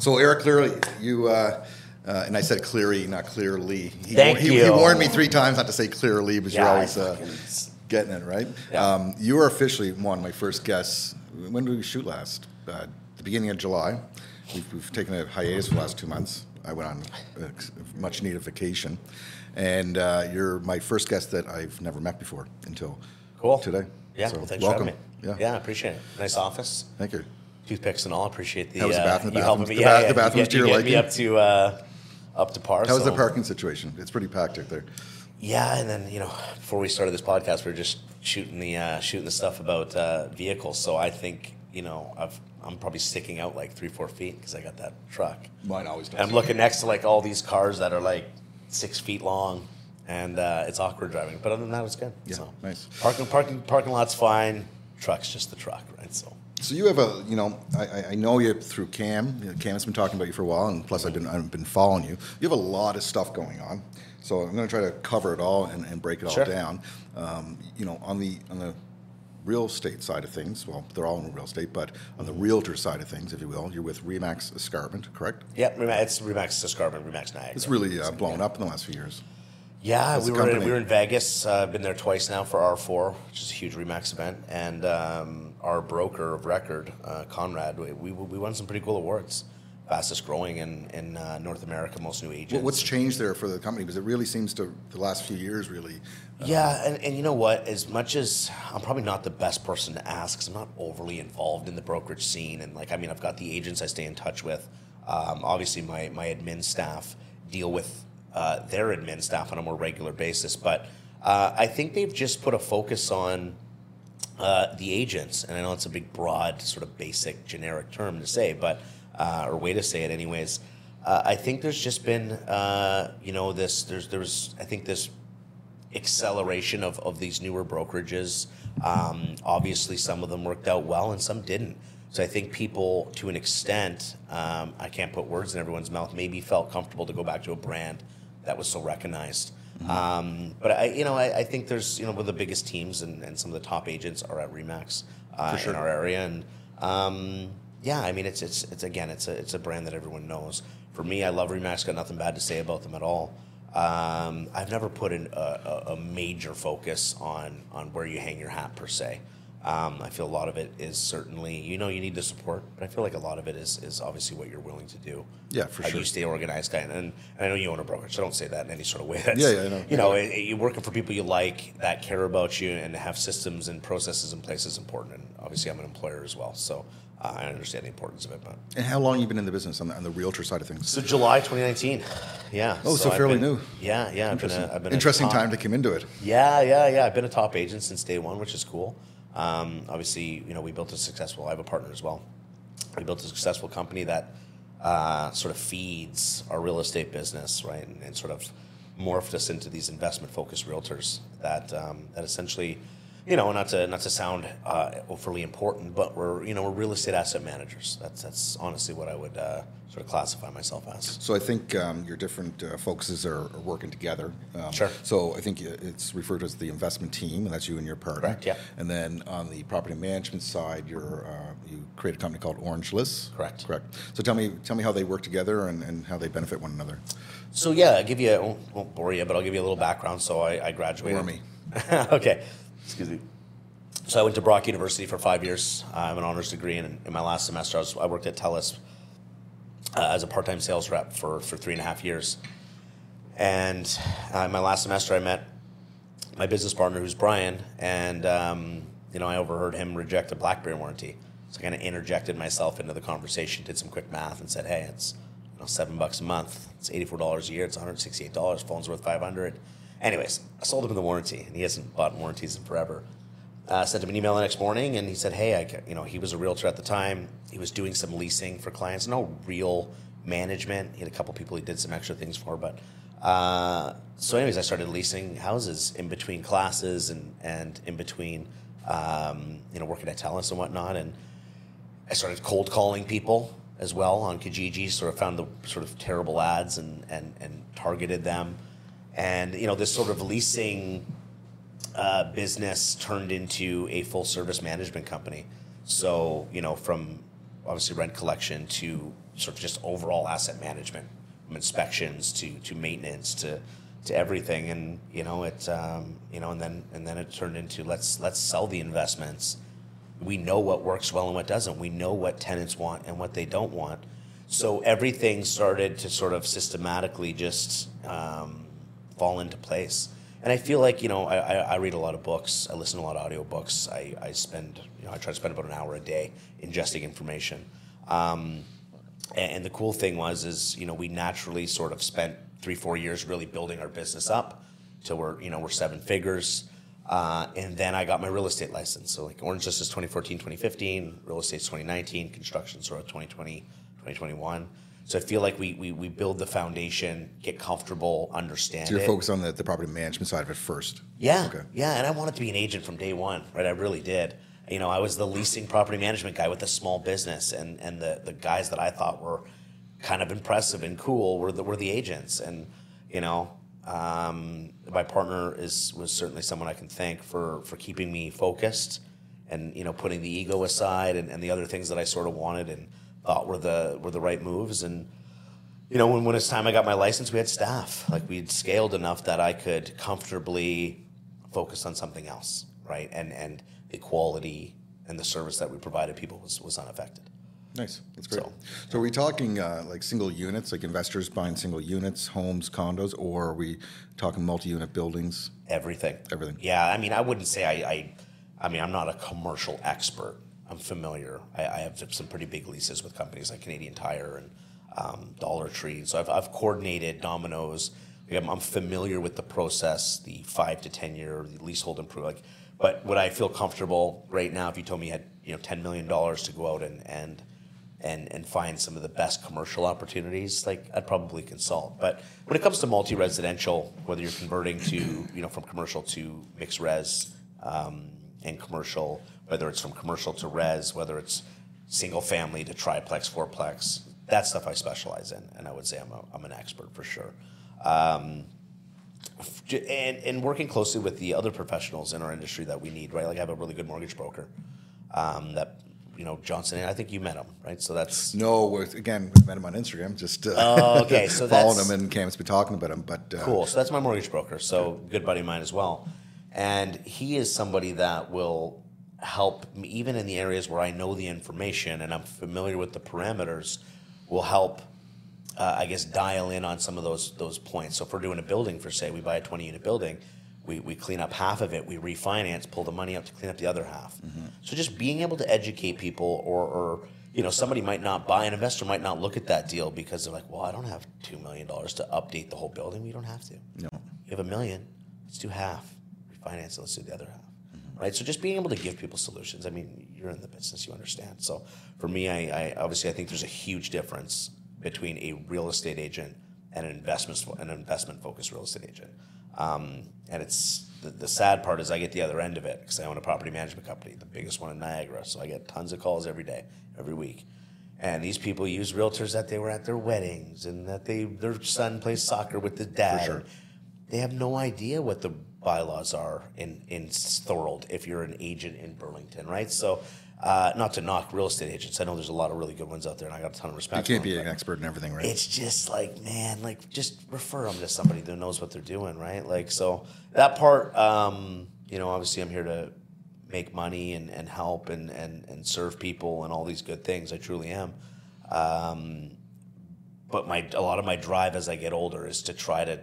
So Eric, Cleary you. Uh, uh, and I said clearly, not clearly. He, Thank he, you. He warned me three times not to say clearly, but Yeah, you're always uh, getting it right. Yeah. Um, you are officially one of my first guests. When did we shoot last? Uh, the beginning of July. We've, we've taken a hiatus for the last two months. I went on a much needed vacation, and uh, you're my first guest that I've never met before until Cool. today. Yeah, So well, thanks welcome. for having me. Yeah. yeah, I appreciate it. Nice office. Thank you. Toothpicks and all. Appreciate the. How was the uh, bathroom? The you helping me. the yeah, ba- yeah, the bathrooms you get, your you get me up to uh, up to par. The so- parking situation? It's pretty packed out there. Yeah, and then you know, before we started this podcast, we were just shooting the uh, shooting the stuff about uh, vehicles. So I think you know, I've, I'm probably sticking out like three, four feet because I got that truck. Mine always And I'm looking next to like all these cars that are like six feet long, and uh, it's awkward driving. But other than that, it's good. Yeah, so, nice. Parking, parking, parking lot's fine. Truck's just the truck, right? So. So you have a, you know, I- I, know you through Cam. You know, Cam has been talking about you for a while, and plus I've been I've been following you. You have a lot of stuff going on, so I'm going to try to cover it all and, and break it all down. Um, you know, on the on the real estate side of things, well, they're all in real estate, but on the realtor side of things, if you will, you're with Remax Escarpment, correct? Yeah, Remax, it's Remax Escarpment, Remax Niagara. It's really uh, blown up in the last few years. Yeah, we were, in, we were in Vegas. I've uh, been there twice now for R4, which is a huge Remax event. And um, our broker of record, uh, Conrad, we, we, we won some pretty cool awards. Fastest growing in, in uh, North America, most new agents. What, what's changed there for the company? Because it really seems to the last few years really. Yeah, and, and you know what? As much as I'm probably not the best person to ask, because I'm not overly involved in the brokerage scene, and like I mean, I've got the agents I stay in touch with. Um, obviously, my my admin staff deal with uh, their admin staff on a more regular basis, but uh, I think they've just put a focus on uh, the agents, and I know it's a big, broad, sort of basic, generic term to say, but uh, or way to say it, anyways. Uh, I think there's just been, uh, you know, this. There's there's I think this acceleration of, of these newer brokerages. Um, obviously, some of them worked out well and some didn't. So I think people, to an extent, um, I can't put words in everyone's mouth, maybe felt comfortable to go back to a brand that was so recognized. Um, but I, you know, I, I think there's, you know, one of the biggest teams and, and some of the top agents are at Remax uh, sure. in our area, and um, yeah, I mean, it's it's it's again, it's a it's a brand that everyone knows. For me, I love Remax. Got nothing bad to say about them at all. Um, I've never put in a, a, a major focus on on where you hang your hat per se. Um, I feel a lot of it is certainly, you know, you need the support, but I feel like a lot of it is, is obviously what you're willing to do. Yeah, for How sure. You stay organized, guy, and, and I know you own a brokerage, so I don't say that in any sort of way. That's, Yeah, yeah, I know. You know, it- it- you're working for people you like that care about you and have systems and processes in place is important. And obviously, I'm an employer as well, so uh, I understand the importance of it. But And how long you been in the business on the, on the realtor side of things? so July 2019, yeah. Oh, so I've fairly been- new. Yeah, yeah. I've been Interesting, a, I've been Interesting top- time to come into it. yeah, yeah, yeah. I've been a top agent since day one, which is cool. Um, obviously, you know, we built a successful. I have a partner as well. We built a successful company that uh, sort of feeds our real estate business, right, and, and sort of morphed us into these investment-focused realtors that um, that essentially, you know, not to not to sound uh, overly important, but we're you know we're real estate asset managers. That's that's honestly what I would uh, sort of classify myself as. So I think um, your different uh, focuses are, are working together. Um, Sure. So I think it's referred to as the investment team, and that's you and your partner. Correct, yeah. And then on the property management side, you're uh, you create a company called Orange List. Correct. Correct. So tell me tell me how they work together and, and how they benefit one another. So yeah, I'll give you, I won't, won't bore you, but I'll give you a little background. So I, I graduated. Bore me. okay, excuse me. So I went to Brock University for five years. I have an honors degree, and in my last semester, I, was, I worked at TELUS uh, as a part-time sales rep for, for three and a half years. And uh, in my last semester, I met my business partner, who's Bryan, and um, you know I overheard him reject a BlackBerry warranty. So I kind of interjected myself into the conversation, did some quick math, and said, "Hey, it's you know, seven bucks a month. It's eighty-four dollars a year. It's one hundred sixty-eight dollars. Phone's worth five hundred. Anyways, I sold him the warranty, and he hasn't bought warranties in forever. Uh, sent him an email the next morning, and he said, "Hey, I, you know, he was a realtor at the time. He was doing some leasing for clients, no real management. He had a couple people he did some extra things for, but uh, so, anyways, I started leasing houses in between classes and and in between, um, you know, working at TELUS and whatnot, and I started cold calling people as well on Kijiji. Sort of found the sort of terrible ads and and and targeted them, and you know, this sort of leasing uh, business turned into a full service management company. So, you know, from obviously rent collection to sort of just overall asset management, from inspections to to maintenance to to everything, and you know it, um, you know, and then and then it turned into let's let's sell the investments. We know what works well and what doesn't. We know what tenants want and what they don't want. So everything started to sort of systematically just um, fall into place. And I feel like you know I, I, read a lot of books. I listen to a lot of audiobooks. I, I spend you know I try to spend about an hour a day ingesting information. Um, and, and the cool thing was is you know we naturally sort of spent three four years really building our business up till we're you know we're seven figures. Uh, and then I got my real estate license. So like Orange Justice 2014, 2015, real estate's 2019, construction sort of 2020, 2021. So I feel like we, we, we build the foundation, get comfortable, understand So you're it. focused on the, the property management side of it first. Yeah, Okay. yeah, and I wanted to be an agent from day one, right? I really did. You know, I was the leasing property management guy with a small business, and and the the guys that I thought were kind of impressive and cool were the were the agents, and you know, um, my partner is was certainly someone I can thank for for keeping me focused, and you know, putting the ego aside and, and the other things that I sort of wanted and thought were the were the right moves, and you know, when, when it's time I got my license, we had staff. Like we'd scaled enough that I could comfortably focus on something else, right? And and the quality and the service that we provided people was, was unaffected. Nice. That's great. So, So- are we talking uh, like single units, like investors buying single units, homes, condos, or are we talking multi-unit buildings? Everything. Everything. Yeah, I mean, I wouldn't say I, I, I mean, I'm not a commercial expert. I'm familiar. I, I have some pretty big leases with companies like Canadian Tire and um, Dollar Tree. So I've, I've coordinated Domino's. I'm, I'm familiar with the process, the five to ten year the leasehold improvement. Like, but would I feel comfortable right now if you told me you had you know ten million dollars to go out and and and and find some of the best commercial opportunities, like I'd probably consult. But when it comes to multi-residential, whether you're converting to you know from commercial to mixed res um, and commercial, whether it's from commercial to res, whether it's single family to triplex, fourplex, that stuff I specialize in, and I would say I'm a, I'm an expert for sure. Um, and and working closely with the other professionals in our industry that we need, right? Like I have a really good mortgage broker um, that you know Johnson. I think you met him, right? So that's No, again, we met him on Instagram. Just uh, Oh, okay, so following him and Cam's been talking about him. But uh, cool. So that's my mortgage broker. So good buddy of mine as well, and he is somebody that will help me even in the areas where I know the information and I'm familiar with the parameters. Will help. Uh, I guess dial in on some of those those points. So if we're doing a building for say we buy a 20 unit building, we, we clean up half of it, we refinance, pull the money up to clean up the other half. So just being able to educate people or, or you know somebody might not buy an investor might not look at that deal because they're like, well, I don't have two million dollars to update the whole building. We don't have to. No. You have a million. Let's do half. Refinance it. Let's do the other half. Right. So just being able to give people solutions. I mean, you're in the business, you understand. So for me, I, I obviously I think there's a huge difference between a real estate agent and an investment an investment focused real estate agent. Um, and it's the, the sad part is I get the other end of it because I own a property management company, the biggest one in Niagara. So I get tons of calls every day, every week. And these people use realtors that they were at their weddings and that they their son plays soccer with the dad. sure. They have no idea what the bylaws are in in Thorold if you're an agent in Burlington, right? So, uh, not to knock real estate agents, I know there's a lot of really good ones out there, and I got a ton of respect. you can't be them, an expert in everything, right? it's just like man like just refer them to somebody that knows what they're doing right like so that part um, you know obviously i'm here to make money and, and help and, and, and serve people and all these good things i truly am um, but my a lot of my drive as i get older is to try to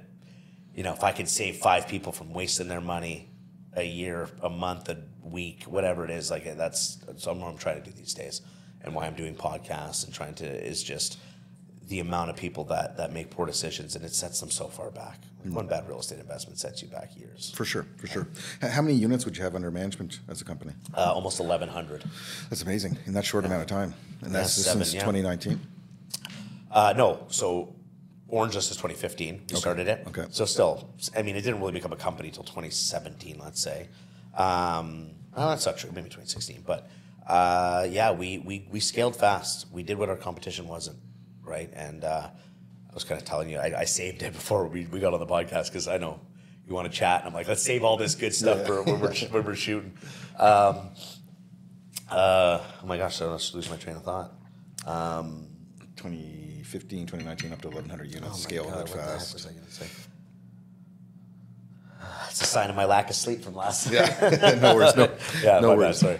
you know if i could save five people from wasting their money a year a month a week whatever it is like that's what i'm trying to do these days and why i'm doing podcasts and trying to is just the amount of people that that make poor decisions and it sets them so far back. One bad real estate investment sets you back years. For sure, for sure. How many units would you have under management as a company? Uh, almost eleven hundred. That's amazing in that short amount of time. And that's Yeah, seven, since yeah. 2019. Uh, no, so Orange Justice 2015. We started it. okay. So still, I mean, it didn't really become a company until 2017, let's say. Um, well, that's not true. Maybe 2016, but uh, yeah, we, we we scaled fast. We did what our competition wasn't, right? And uh, I was kind of telling you, I, I saved it before we, we got on the podcast because I know you want to chat, and I'm like, let's save all this good stuff for when we're when we're shooting. Um, uh, oh my gosh, I just lose my train of thought. Um, 2015, 2019, up to 1,100 units, oh my scaled God, it the heck fast. was I gonna say? It's a sign of my lack of sleep from last night. Yeah, no worries. No, Yeah, no my bad, worries. sorry.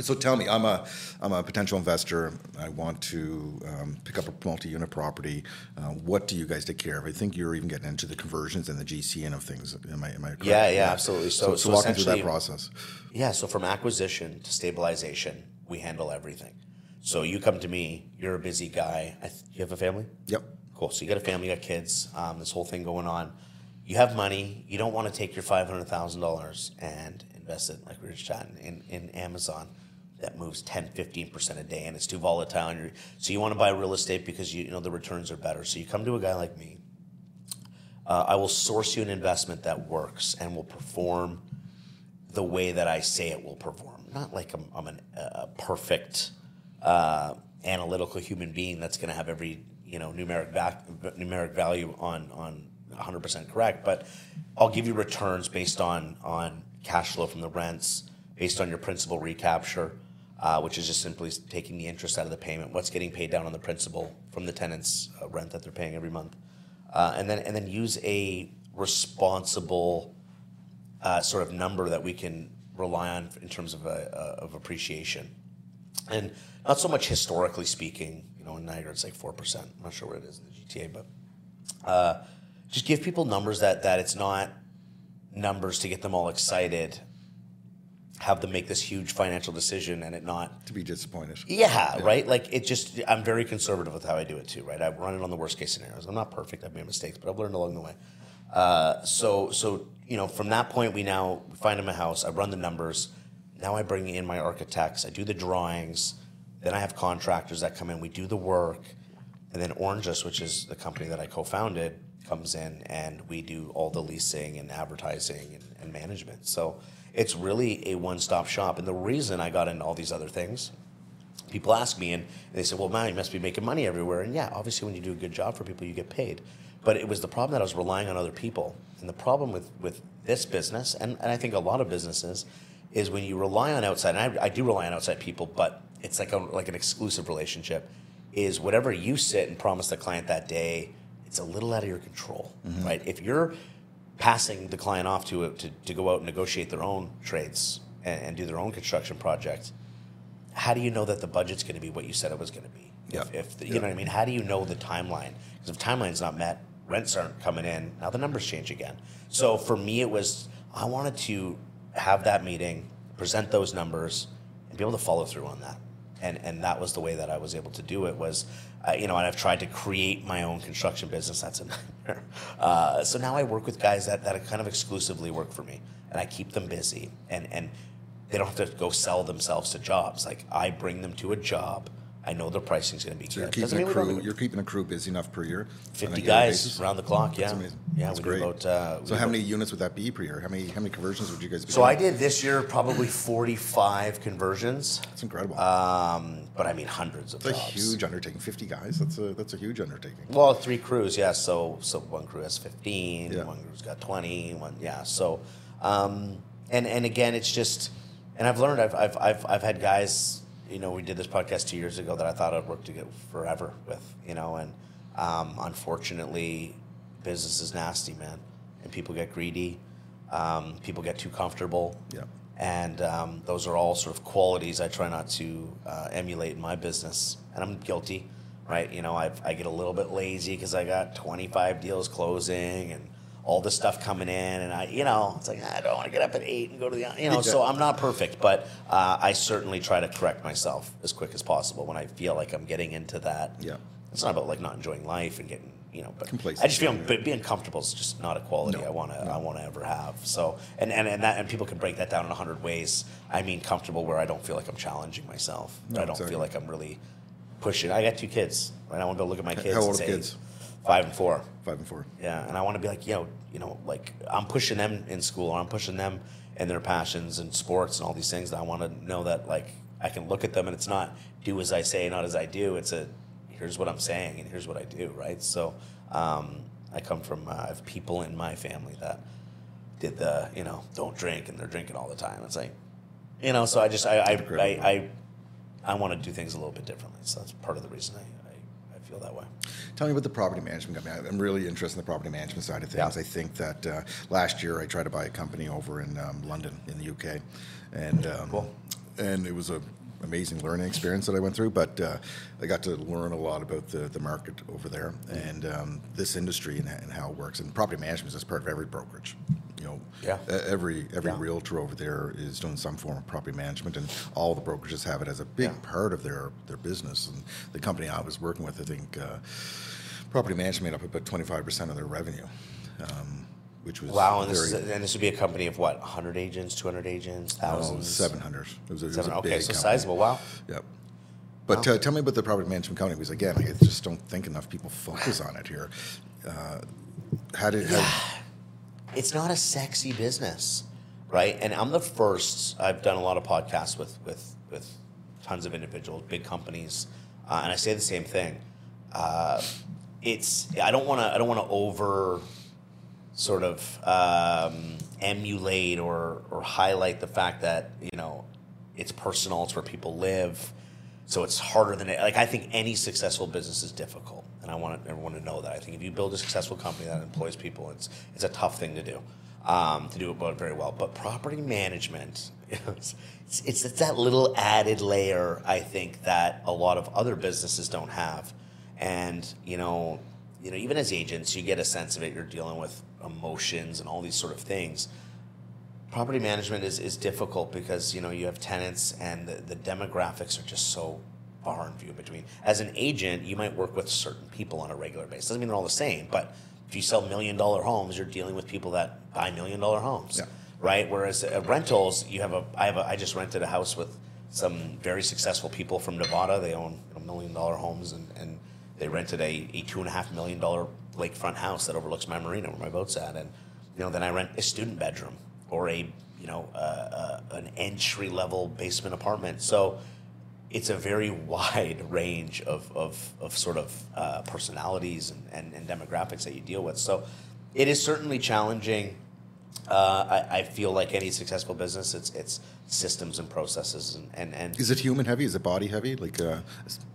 So tell me, I'm a I'm a potential investor. I want to um, pick up a multi-unit property. Uh, what do you guys take care of? I think you're even getting into the conversions and the GCN of things. Am I, am I correct? Yeah, yeah, absolutely. So, So- so, so walk me through that process. Yeah, so from acquisition to stabilization, we handle everything. So you come to me, you're a busy guy. I th- you have a family? Yep. Cool. So you got a family, you got kids, um, this whole thing going on. You have money. You don't want to take your five hundred thousand dollars and invest it, like we were just chatting, in, in Amazon that moves 10, 15 percent a day, and it's too volatile. And you're, so you want to buy real estate because you, you know the returns are better. So you come to a guy like me. Uh, I will source you an investment that works and will perform the way that I say it will perform. Not like I'm, I'm an, a perfect uh, analytical human being that's going to have every you know numeric numeric value on on 100% correct, but I'll give you returns based on on cash flow from the rents, based on your principal recapture, uh, which is just simply taking the interest out of the payment, what's getting paid down on the principal from the tenants' uh, rent that they're paying every month, uh, and then and then use a responsible uh, sort of number that we can rely on in terms of, uh, of appreciation. And not so much historically speaking, you know, in Niagara it's like 4%. I'm not sure what it is in the GTA, but uh, just give people numbers that, that it's not numbers to get them all excited, have them make this huge financial decision and it not To be disappointed. yeah, right. Like it just, I'm very conservative with how I do it too, right? I run it on the worst case scenarios. I'm not perfect. I've made mistakes, but I've learned along the way. Uh, so, so you know, from that point, we now find him a house. I run the numbers. Now I bring in my architects. I do the drawings. Then I have contractors that come in. We do the work, and then Orangeus, which is the company that I co-founded, comes in and we do all the leasing and advertising and, and management. So it's really a one-stop shop. And the reason I got into all these other things people ask me and they say, well, man, you must be making money everywhere. And yeah, obviously, when you do a good job for people, you get paid. But it was the problem that I was relying on other people. And the problem with, with this business, and, and I think a lot of businesses, is when you rely on outside, and I, I do rely on outside people, but it's like, a, like an exclusive relationship, is whatever you sit and promise the client that day, it's a little out of your control, mm-hmm. right? If you're passing the client off to, to, to go out and negotiate their own trades and, and do their own construction project, how do you know that the budget's going to be what you said it was going to be? Yeah. If, if the, you Yeah. know what I mean, how do you know the timeline? Because if timeline's not met, rents aren't coming in. Now the numbers change again. So for me, it was I wanted to have that meeting, present those numbers, and be able to follow through on that. And and that was the way that I was able to do it. Was uh, you know, and I've tried to create my own construction business. That's a nightmare. Uh, so now I work with guys that that kind of exclusively work for me, and I keep them busy and and they don't have to go sell themselves to jobs. Like I bring them to a job. I know their pricing's going to be So you're keeping a crew. You're keeping a crew busy enough per year. 50 guys around the clock. Yeah, That's amazing. yeah. That's we great. about. Uh, we So how many units would that be per year? How many how many conversions would you guys be? So I did this year probably 45 conversions, That's incredible. um, but I mean hundreds of a jobs. huge undertaking. Fifty guys. That's a that's a huge undertaking. Well, three crews, yeah. So so one crew has 15, Yeah. one crew's got 20, one yeah. So um, and and again, it's just and I've learned I've I've I've, I've had guys. You know, we did this podcast two years ago that I thought I'd work to get forever with. You know, and um, unfortunately, business is nasty, man, and people get greedy. Um, people get too comfortable. Yeah. And um, those are all sort of qualities I try not to uh, emulate in my business. And I'm guilty, right? You know, I've, I get a little bit lazy because I got 25 deals closing and all this stuff coming in. And I, you know, it's like, I don't want to get up at eight and go to the, you know, so I'm not perfect, but uh, I certainly try to correct myself as quick as possible when I feel like I'm getting into that. Yeah. It's not about like not enjoying life and getting, you know, but I just feel yeah. being comfortable is just not a quality No, I want to no. I want to ever have. So and, and and that and people can break that down in a hundred ways. I mean, comfortable where I don't feel like I'm challenging myself. No, I don't exactly. feel like I'm really pushing. I got two kids, right? I want to to look at my kids. how old are say, kids? Five and four. Five and four. Yeah, and I want to be like, yo, you know, like I'm pushing them in school, or I'm pushing them in their passions and sports and all these things. That I want to know that like I can look at them and it's not do as I say, not as I do. It's a here's what I'm saying and here's what I do, right? So um, I come from uh, I have people in my family that did the you know don't drink and they're drinking all the time. It's like you know, so I just I I I, Incredible. I I want to do things a little bit differently. So that's part of the reason I, I, I feel that way. Tell me about the property management company. I'm really interested in the property management side of things. Yeah. I think that uh, last year I tried to buy a company over in um, London, in the UK, and um, Cool. and it was a amazing learning experience that I went through. But uh, I got to learn a lot about the, the market over there and um, this industry and, and how it works. And property management is part of every brokerage. You know, Yeah. every every Yeah. realtor over there is doing some form of property management, and all the brokerages have it as a big Yeah. part of their their business. And the company I was working with, I think. Uh, property management made up about 25% of their revenue, um, which was Wow, and very, this, is, and this would be a company of what, 100 agents, 200 agents, thousands? 700. It was a, it was a okay, big so company. sizable. Wow. Yep. But uh, tell me about the property management company, because again, I just don't think enough people focus on it here. Uh, how did, how, it's not a sexy business, right? And I'm the first. I've done a lot of podcasts with with with tons of individuals, big companies, uh, and I say the same thing. Uh, it's I don't want to I don't want to over sort of um, emulate or or highlight the fact that you know it's personal, it's where people live, so it's harder than it. Like I think any successful business is difficult, and I want everyone to know that. I think if you build a successful company that employs people, it's it's a tough thing to do, um, to do it very well. But property management, it's, it's it's that little added layer I think that a lot of other businesses don't have, and you know, you know, even as agents, you get a sense of it. You're dealing with emotions and all these sort of things property management is, is difficult because you know you have tenants and the, the demographics are just so far and few between. As an agent you might work with certain people on a regular basis. Doesn't mean they're all the same but if you sell million dollar homes you're dealing with people that buy million dollar homes Yeah. right? Whereas rentals you have a i have a i just rented a house with some very successful people from nevada. They own you know, million dollar homes and, and they rented a, a two and a half million dollar lakefront house that overlooks my marina where my boat's at. And you know then i rent a student bedroom or a you know uh, uh, an entry level basement apartment. So it's a very wide range of, of, of sort of uh, personalities and, and, and demographics that you deal with. So it is certainly challenging. Uh, I, I feel like any successful business, it's it's systems and processes and and, and is it human heavy? Is it body heavy? Like, uh,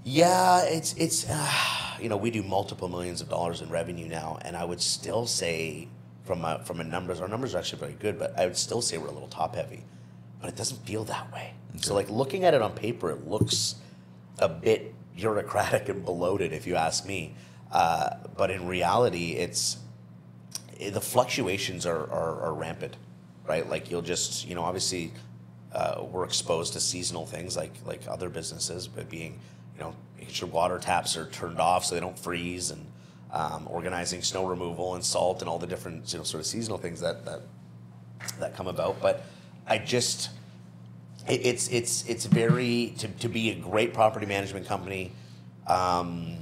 yeah, it's it's uh, you know we do multiple millions of dollars in revenue now, and I would still say from a, from a numbers, our numbers are actually very good, but I would still say we're a little top heavy, but it doesn't feel that way. So like looking at it on paper, it looks a bit bureaucratic and bloated, if you ask me. Uh, but in reality, it's eh, the fluctuations are, are, are rampant, right? Like you'll just, you know, obviously uh, we're exposed to seasonal things like like other businesses, but being, you know, making sure water taps are turned off so they don't freeze, and um, organizing snow removal and salt and all the different, you know, sort of seasonal things that that that come about. But I just, it, it's it's it's very to, to be a great property management company. Um,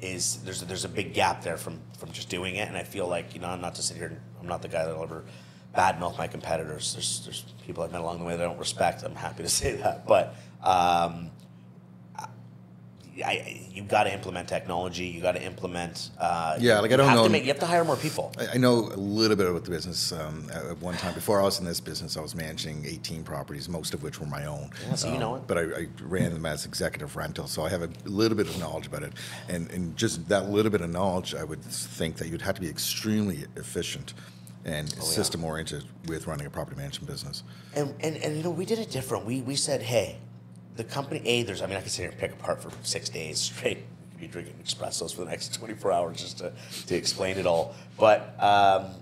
is there's a, there's a big gap there from from just doing it, and I feel like you know I'm not to sit here. and I'm not the guy that'll ever badmouth my competitors. There's there's people I've met along the way that I don't respect. I'm happy to say that, but um, I, you got to implement technology. You got to implement. Uh, Yeah, like, I don't have know- To make, you have to hire more people. I, I know a little bit about the business. Um, at one time, before I was in this business, I was managing 18 properties, most of which were my own. Yeah, so you Um, know it. But I, I ran them as executive rental, so I have a little bit of knowledge about it. And, and just that little bit of knowledge, I would think that you'd have to be extremely efficient and Oh, system oriented with running a property management business. And, and, and you know, we did it different. We, we said, hey, the company A, there's, I mean, I could sit here and pick apart for six days straight. Be drinking espressos for the next 24 hours just to, to explain it all. But um,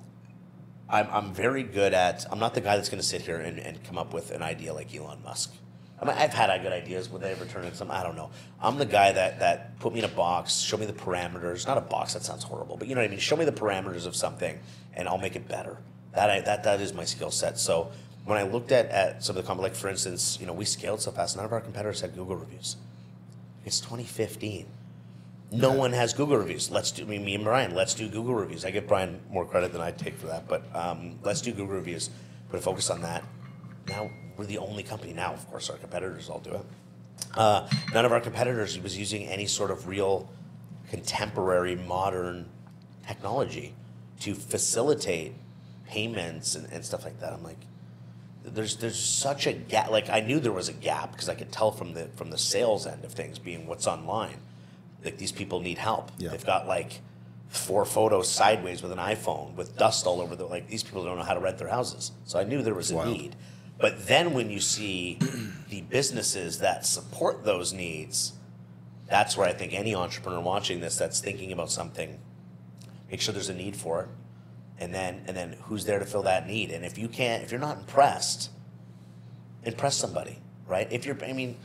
I'm, I'm very good at, I'm not the guy that's going to sit here and, and come up with an idea like Elon Musk. I mean, I've had good ideas. Would they ever turn into something? I don't know. I'm the guy that, that put me in a box, show me the parameters. Not a box, that sounds horrible, but you know what I mean? Show me the parameters of something and I'll make it better. That, I, that, that is my skill set. So when I looked at, at some of the companies, like for instance, you know, we scaled so fast, none of our competitors had Google reviews. It's 2015. No one has Google reviews. Let's do me, me and Bryan. Let's do Google reviews. I give Bryan more credit than I take for that, but um, let's do Google reviews. Put a focus on that. Now we're the only company. Now, of course, our competitors all do it. Uh, none of our competitors was using any sort of real contemporary modern technology to facilitate payments and, and stuff like that. I'm like, there's there's such a gap. Like I knew there was a gap because I could tell from the from the sales end of things, being what's online. Like these people need help. Yeah. They've got like four photos sideways with an iPhone with dust all over the like these people don't know how to rent their houses. So I knew there was a Wild. need. But then when you see the businesses that support those needs, that's where I think any entrepreneur watching this that's thinking about something, make sure there's a need for it. And then and then who's there to fill that need? And if you can't if you're not impressed, impress somebody, right? If you're I mean,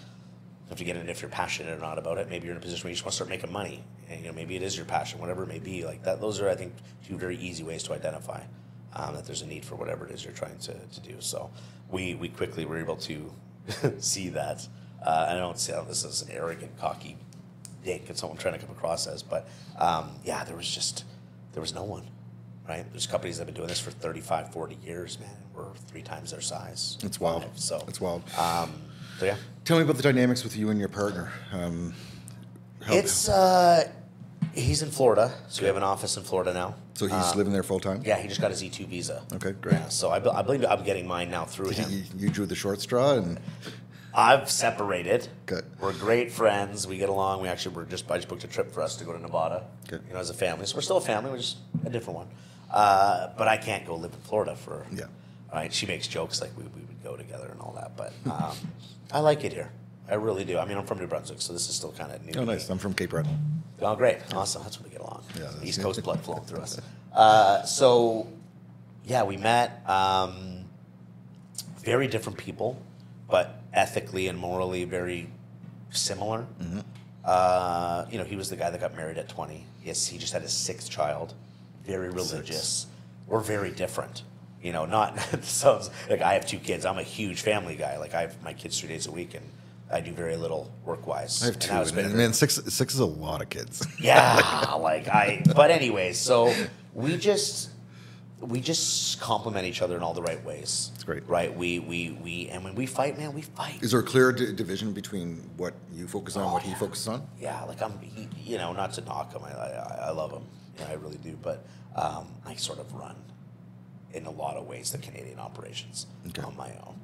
if you get in if you're passionate or not about it. Maybe you're in a position where you just want to start making money. And you know, maybe it is your passion, whatever it may be. Like that those are I think two very easy ways to identify um, that there's a need for whatever it is you're trying to, to do. So we we quickly were able to see that. Uh, I don't say this as an arrogant, cocky dink and someone trying to come across as, but um, yeah, there was just there was no one. Right? There's companies that have been doing this for 35, 40 years, man. We're three times their size. It's wild. So It's wild. Um, so yeah. Tell me about the dynamics with you and your partner. Um, It's uh, he's in Florida, so we have an office in Florida now. so he's living there full time. Yeah, he just got his E two visa. Okay, great. Yeah, so I, I believe I'm getting mine now through him. You, you drew the short straw, and I've separated. Good. We're great friends. We get along. We actually were just I just booked a trip for us to go to Nevada. Good. You know, as a family, so we're still a family. We're just a different one. Uh, but I can't go live in Florida for. Yeah. All right. She makes jokes like we, we would go together and all that, but um, I like it here. I really do. I mean, I'm from New Brunswick, so this is still kind of new. oh, me. nice. I'm from Cape Breton. Oh, great. Awesome. That's when we get along. Yeah, East Coast blood flowing through us. Uh, so, yeah, we met. Um, very different people, but ethically and morally very similar. Mm-hmm. Uh, you know, he was the guy that got married at 20. Yes, he just had his sixth child. Very religious. We're very different. You know, not sounds like I have two kids. I'm a huge family guy. Like I have my kids three days a week, and I do very little work wise. I have two. And, better. man, six six is a lot of kids. Yeah, like I. But anyways, so we just we just complement each other in all the right ways. It's great. right? We we we and when we fight, man, we fight. Is there a clear d- division between what you focus on, Oh, what he oh, focuses on? Yeah, like I'm, he, you know, not to knock him. I I, I love him. I really do. But um, I sort of run in a lot of ways the Canadian operations Okay. on my own.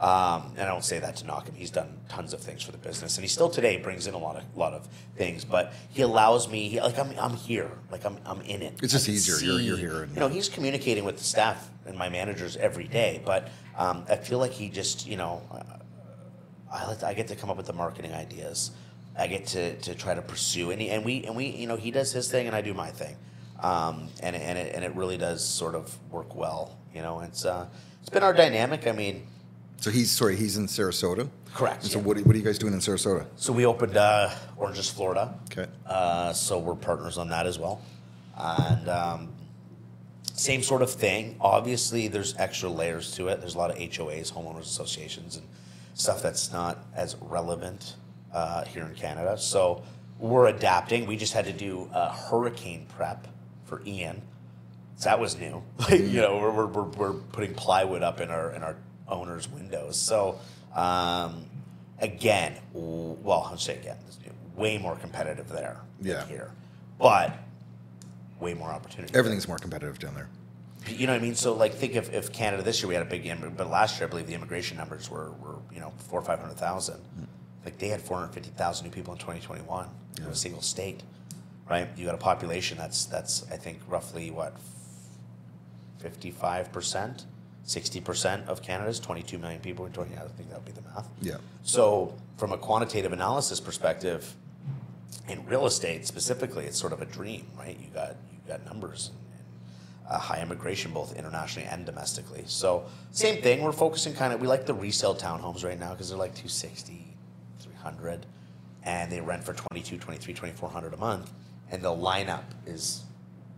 Um, and I don't say that to knock him. He's done tons of things for the business, and he still today brings in a lot of lot of things. But he allows me, he, like I'm, I'm here, like I'm, I'm in it. It's just easier. You're- you're here and- you know, he's communicating with the staff and my managers every day. But um, I feel like he just, you know, I, let, I get to come up with the marketing ideas. I get to, to try to pursue and, he, and we and we you know he does his thing and I do my thing, um, and and it, and it really does sort of work well. You know, it's uh, it's been our dynamic. I mean, So he's sorry, he's in Sarasota. Correct, And so yeah. what, what are you guys doing in Sarasota? so we opened uh, Oranges, Florida. Okay. Uh, so we're partners on that as well, and um, same sort of thing. Obviously, there's extra layers to it. There's a lot of HOAs, homeowners associations, and stuff that's not as relevant uh, here in Canada. So we're adapting. We just had to do a hurricane prep for Ian. So that was new. Like you know, we're, we're, we're, putting plywood up in our in our owners' windows. So um, again, well, I'll say again, way more competitive there Yeah. than here, but way more opportunity. Everything's more competitive down there. You know what I mean? So like, think if, if Canada this year we had a big, but last year I believe the immigration numbers were, were you know four or five hundred thousand. Like they had four hundred fifty thousand new people in twenty twenty one in a single state, right? You got a population that's that's I think roughly what fifty five percent, sixty percent of Canada's twenty two million people. in 20, I think that would be the math. Yeah. So from a quantitative analysis perspective, in real estate specifically, it's sort of a dream, right? You got you got numbers and, uh, high immigration both internationally and domestically. So same thing. We're focusing kind of. We like the resale townhomes right now because they're like 260, 300, and they rent for 22, 23, 2400 a month, and the lineup is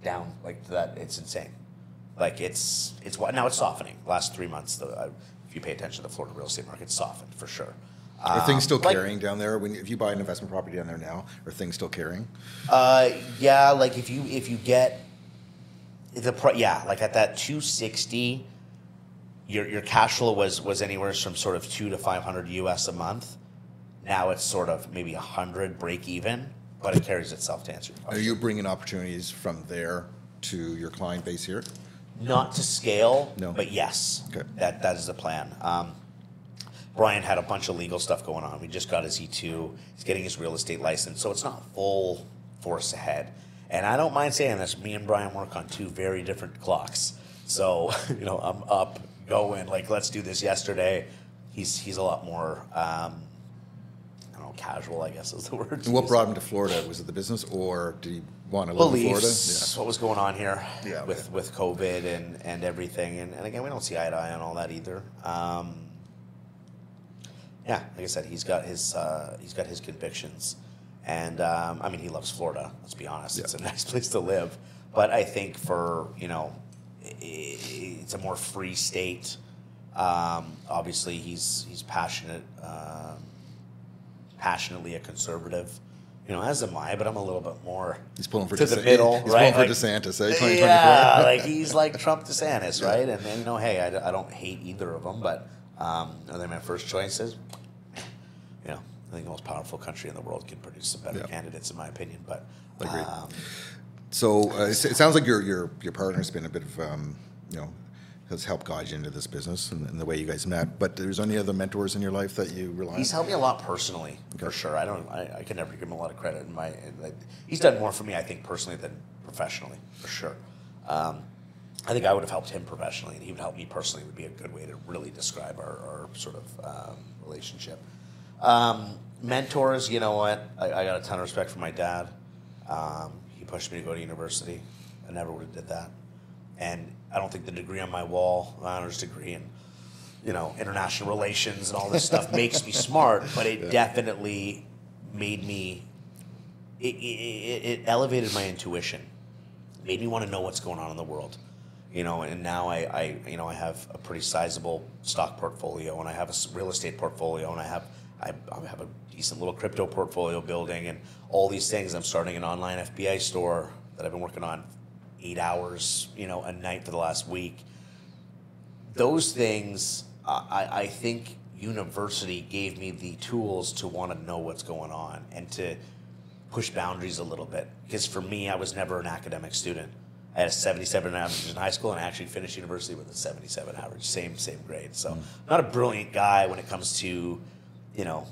down like that. It's insane. Like it's it's what now it's softening. Last three months, the, uh, if you pay attention to the Florida real estate market, it's softened for sure. Are Um, things still like- carrying down there? When if you buy an investment property down there now, are things still carrying? Uh, yeah, like if you if you get the pri- yeah, like at that two sixty, your your cash flow was was anywhere from sort of two to five hundred US a month. Now it's sort of maybe a hundred break even, but it carries itself to answer your Are you bringing opportunities from there to your client base here? not to scale, No. but yes, Okay. that that is the plan. Um, Bryan had a bunch of legal stuff going on. We just got his E2. He's getting his real estate license, so it's not full force ahead. And I don't mind saying this. Me and Bryan work on two very different clocks. So you know, I'm up, going like, let's do this yesterday. He's he's a lot more. Um, I don't know, casual. I guess is the word. And what brought him to Florida? Was it the business, or did he want to live in Florida? beliefs, what was going on here Yeah. with with COVID and and everything, and, and again, we don't see eye to eye on all that either. Um, yeah, like I said, he's got his uh, he's got his convictions, and um, I mean, he loves Florida. Let's be honest; it's a nice place to live. But I think for you know, it's a more free state. Um, obviously, he's he's passionate, um, passionately a conservative. You know, as am I, but I'm a little bit more He's pulling for to the DeSantis. middle, He's right? pulling for DeSantis, eh? 2024. Yeah, like he's like Trump DeSantis, right? And, and you know, hey, I, I don't hate either of them, but um, are they my first choices? You know, I think the most powerful country in the world can produce some better Yeah. candidates, in my opinion. But um, So uh, it it sounds like your your your partner's been a bit of um, you know has helped guide you into this business and, and the way you guys met. But there's any other mentors in your life that you rely on? He's on? helped me a lot personally, for sure. I don't. I, I can never give him a lot of credit. In my, in like, he's done more for me, I think, personally than professionally, for sure. Um, I think I would have helped him professionally, and he would help me personally. Would be a good way to really describe our, our sort of um, relationship. Um, mentors, you know what? I, I got a ton of respect for my dad. Um, he pushed me to go to university. I never would have did that, and I don't think the degree on my wall, my honors degree, and you know, international relations and all this stuff makes me smart, but it definitely made me. It, it, it it elevated my intuition, made me want to know what's going on in the world, you know. And now I, I, you know, I have a pretty sizable stock portfolio, and I have a real estate portfolio, and I have, I, I have a decent little crypto portfolio building, and all these things. I'm starting an online FBA store that I've been working on eight hours, you know, a night for the last week those things, I, I think university gave me the tools to want to know what's going on and to push boundaries a little bit. Because for me, I was never an academic student. I had a 77 average in high school and I actually finished university with a 77 average, same same grade. So not a brilliant guy when it comes to, you know,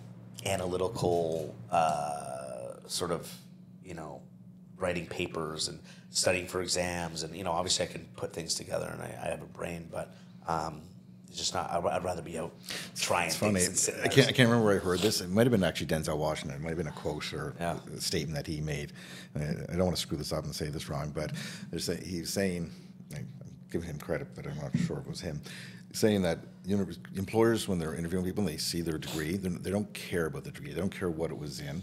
analytical uh, sort of, you know, writing papers and studying for exams and you know obviously I can put things together and I, I have a brain but um, it's just not I'd, I'd rather be out trying It's funny. I can't, I can't remember where I heard this. It might have been actually Denzel Washington. It might have been a quote or Yeah. a statement that he made. I don't want to screw this up and say this wrong, but there's a, he was saying, I'm giving him credit, but I'm not sure it was him, saying that univers- employers, when they're interviewing people and they see their degree, they don't care about the degree. They don't care what it was in.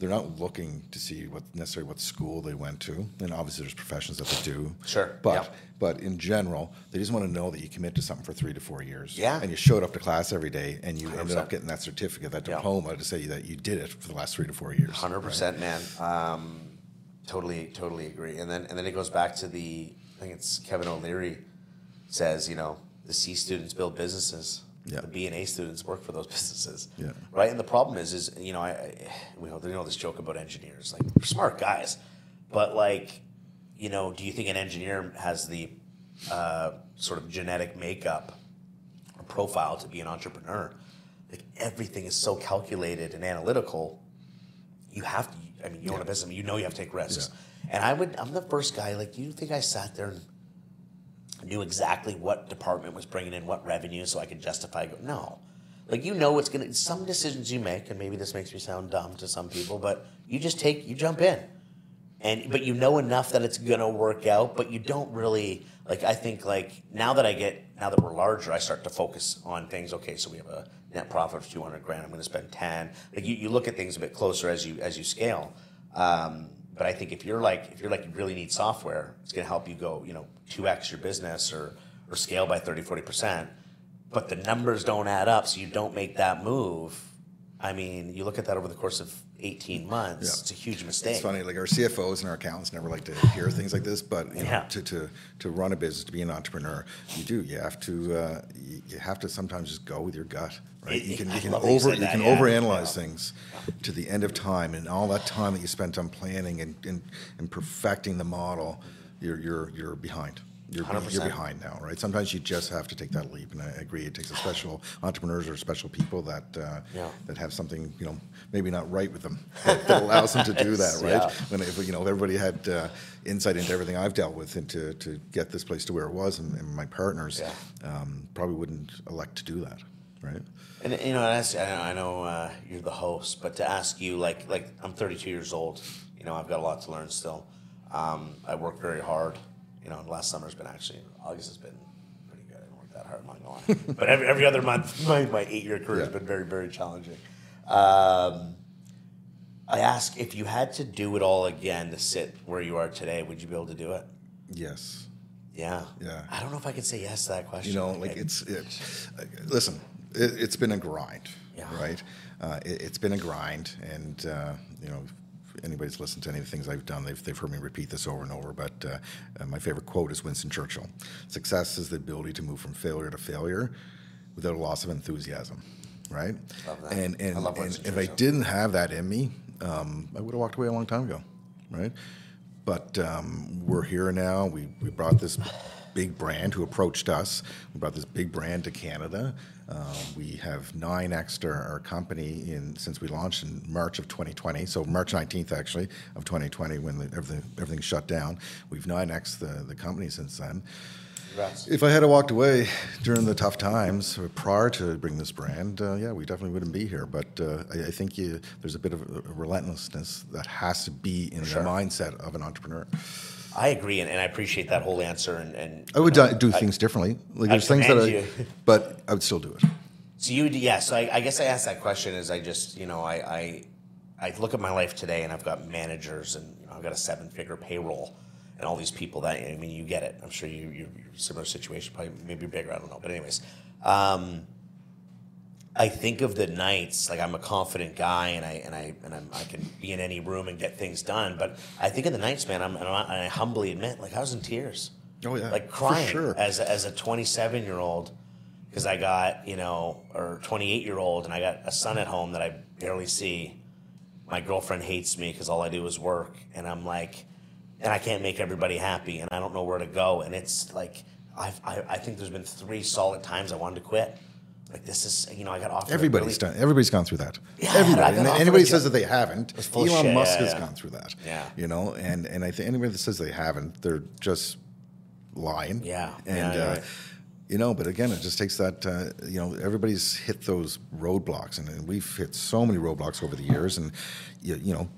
They're not looking to see what necessarily what school they went to. And obviously, there's professions that they do. Sure, But yep. but in general, they just want to know that you commit to something for three to four years. Yeah. And you showed up to class every day, and you ended 100%. up getting that certificate, that diploma, to say that you did it for the last three to four years. Hundred percent, man. Um, totally, totally agree. And then, and then it goes back to the. I think it's Kevin O'Leary says, you know, the C students build businesses. Yeah. The B and A students work for those businesses. Yeah. Right. And the problem is, is you know, I, I we know, you know this joke about engineers, like smart guys, but like, you know, do you think an engineer has the uh, sort of genetic makeup or profile to be an entrepreneur? Like everything is so calculated and analytical you have to. I mean, you own a business. You know you have to take risks. And I would. I'm the first guy. Like, do you think I sat there and knew exactly what department was bringing in what revenue so I could justify? Go, no. Like you know, it's gonna. Some decisions you make, and maybe this makes me sound dumb to some people, but you just take. You jump in, and but you know enough that it's gonna work out. But you don't really like. I think like now that I get now that we're larger, I start to focus on things. Okay, so we have a net profit of two hundred grand. I'm going to spend ten. Like you, you look at things a bit closer as you as you scale. Um, but I think if you're like if you're like you really need software, it's going to help you go you know two x your business or or scale by 30 40 percent. But the numbers don't add up, so you don't make that move. I mean, you look at that over the course of 18 months, Yeah. it's a huge mistake. It's funny, like our CFOs and our accountants never like to hear things like this, but you know, to, to, to run a business, to be an entrepreneur, you do. You have to uh, you, have to sometimes just go with your gut, right? It- You can I you can that you over you can yeah. overanalyze things to the end of time, and all that time that you spent on planning and, and, and perfecting the model, you're you're you're behind. You're, you're behind now, right? Sometimes you just have to take that leap, and I agree. It takes a special entrepreneurs or special people that uh, Yeah. that have something, you know, maybe not right with them that, that allows them to do that, right? Yeah. When if, you know, if everybody had uh, insight into everything I've dealt with and to, to get this place to where it was, and, and my partners Yeah. um, probably wouldn't elect to do that, right? And you know, and I know, I know uh, you're the host, but to ask you, like, like I'm 32 years old. You know, I've got a lot to learn still. Um, I work very hard. You know, last summer's been actually August has been pretty good. I didn't work that hard, I'm not gonna lie. but every, every other month, my, my eight year career has been very very challenging. Um, I ask if you had to do it all again to sit where you are today, would you be able to do it? Yes. Yeah. Yeah. I don't know if I could say yes to that question. You know, like it's it, uh, listen, it, it's been a grind, Yeah. right? Uh, it, it's been a grind, and uh, you know, anybody's listened to any of the things I've done, they've, they've heard me repeat this over and over. But uh, uh, my favorite quote is Winston Churchill: "Success is the ability to move from failure to failure without a loss of enthusiasm." Right? Love that. And and, I love and if I didn't have that in me, um, I would have walked away a long time ago, right? But um, we're here now. We, we brought this big brand who approached us. We brought this big brand to Canada. Uh, we have 9x our, our company in since we launched in March of 2020. So March 19th, actually, of 2020, when the, everything everything shut down. We've 9x the, the company since then. Congrats. If I had walked away during the tough times prior to bring this brand, uh, yeah, we definitely wouldn't be here. But uh, I, I think you, there's a bit of a relentlessness that has to be in Sure. the mindset of an entrepreneur. I agree, and, and I appreciate that whole answer. And, and I would you know, do, do I- things differently. Like there's things that I, you. but I would still do it. So you, yeah. So I, I guess I asked that question as I just, you know, I, I, I look at my life today, and I've got managers, and you know, I've got a seven-figure payroll, and all these people. That I mean, you get it. I'm sure you, you're, you're similar situation, probably maybe bigger. I don't know, but anyways, um, I think of the nights like I'm a confident guy, and I and I and I'm, I can be in any room and get things done. But I think of the nights, man. I'm, and I humbly admit, like I was in tears. Oh, yeah, like crying sure. as a, as a 27 year old because I got you know or 28 year old and I got a son at home that I barely see. My girlfriend hates me because all I do is work, and I'm like, and I can't make everybody happy, and I don't know where to go, and it's like I've, I I think there's been three solid times I wanted to quit. Like this is you know I got offered. Everybody's really- done. Everybody's gone through that. Yeah, Everybody. And anybody says that they haven't. It's full of Elon shit, Musk yeah, has yeah. gone through that. Yeah. You know, and and I think anybody that says they haven't, they're just lying. Yeah. And Yeah, uh, right. you know, but again, it just takes that. Uh, you know, everybody's hit those roadblocks, and, and we've hit so many roadblocks over the years, and you, you know.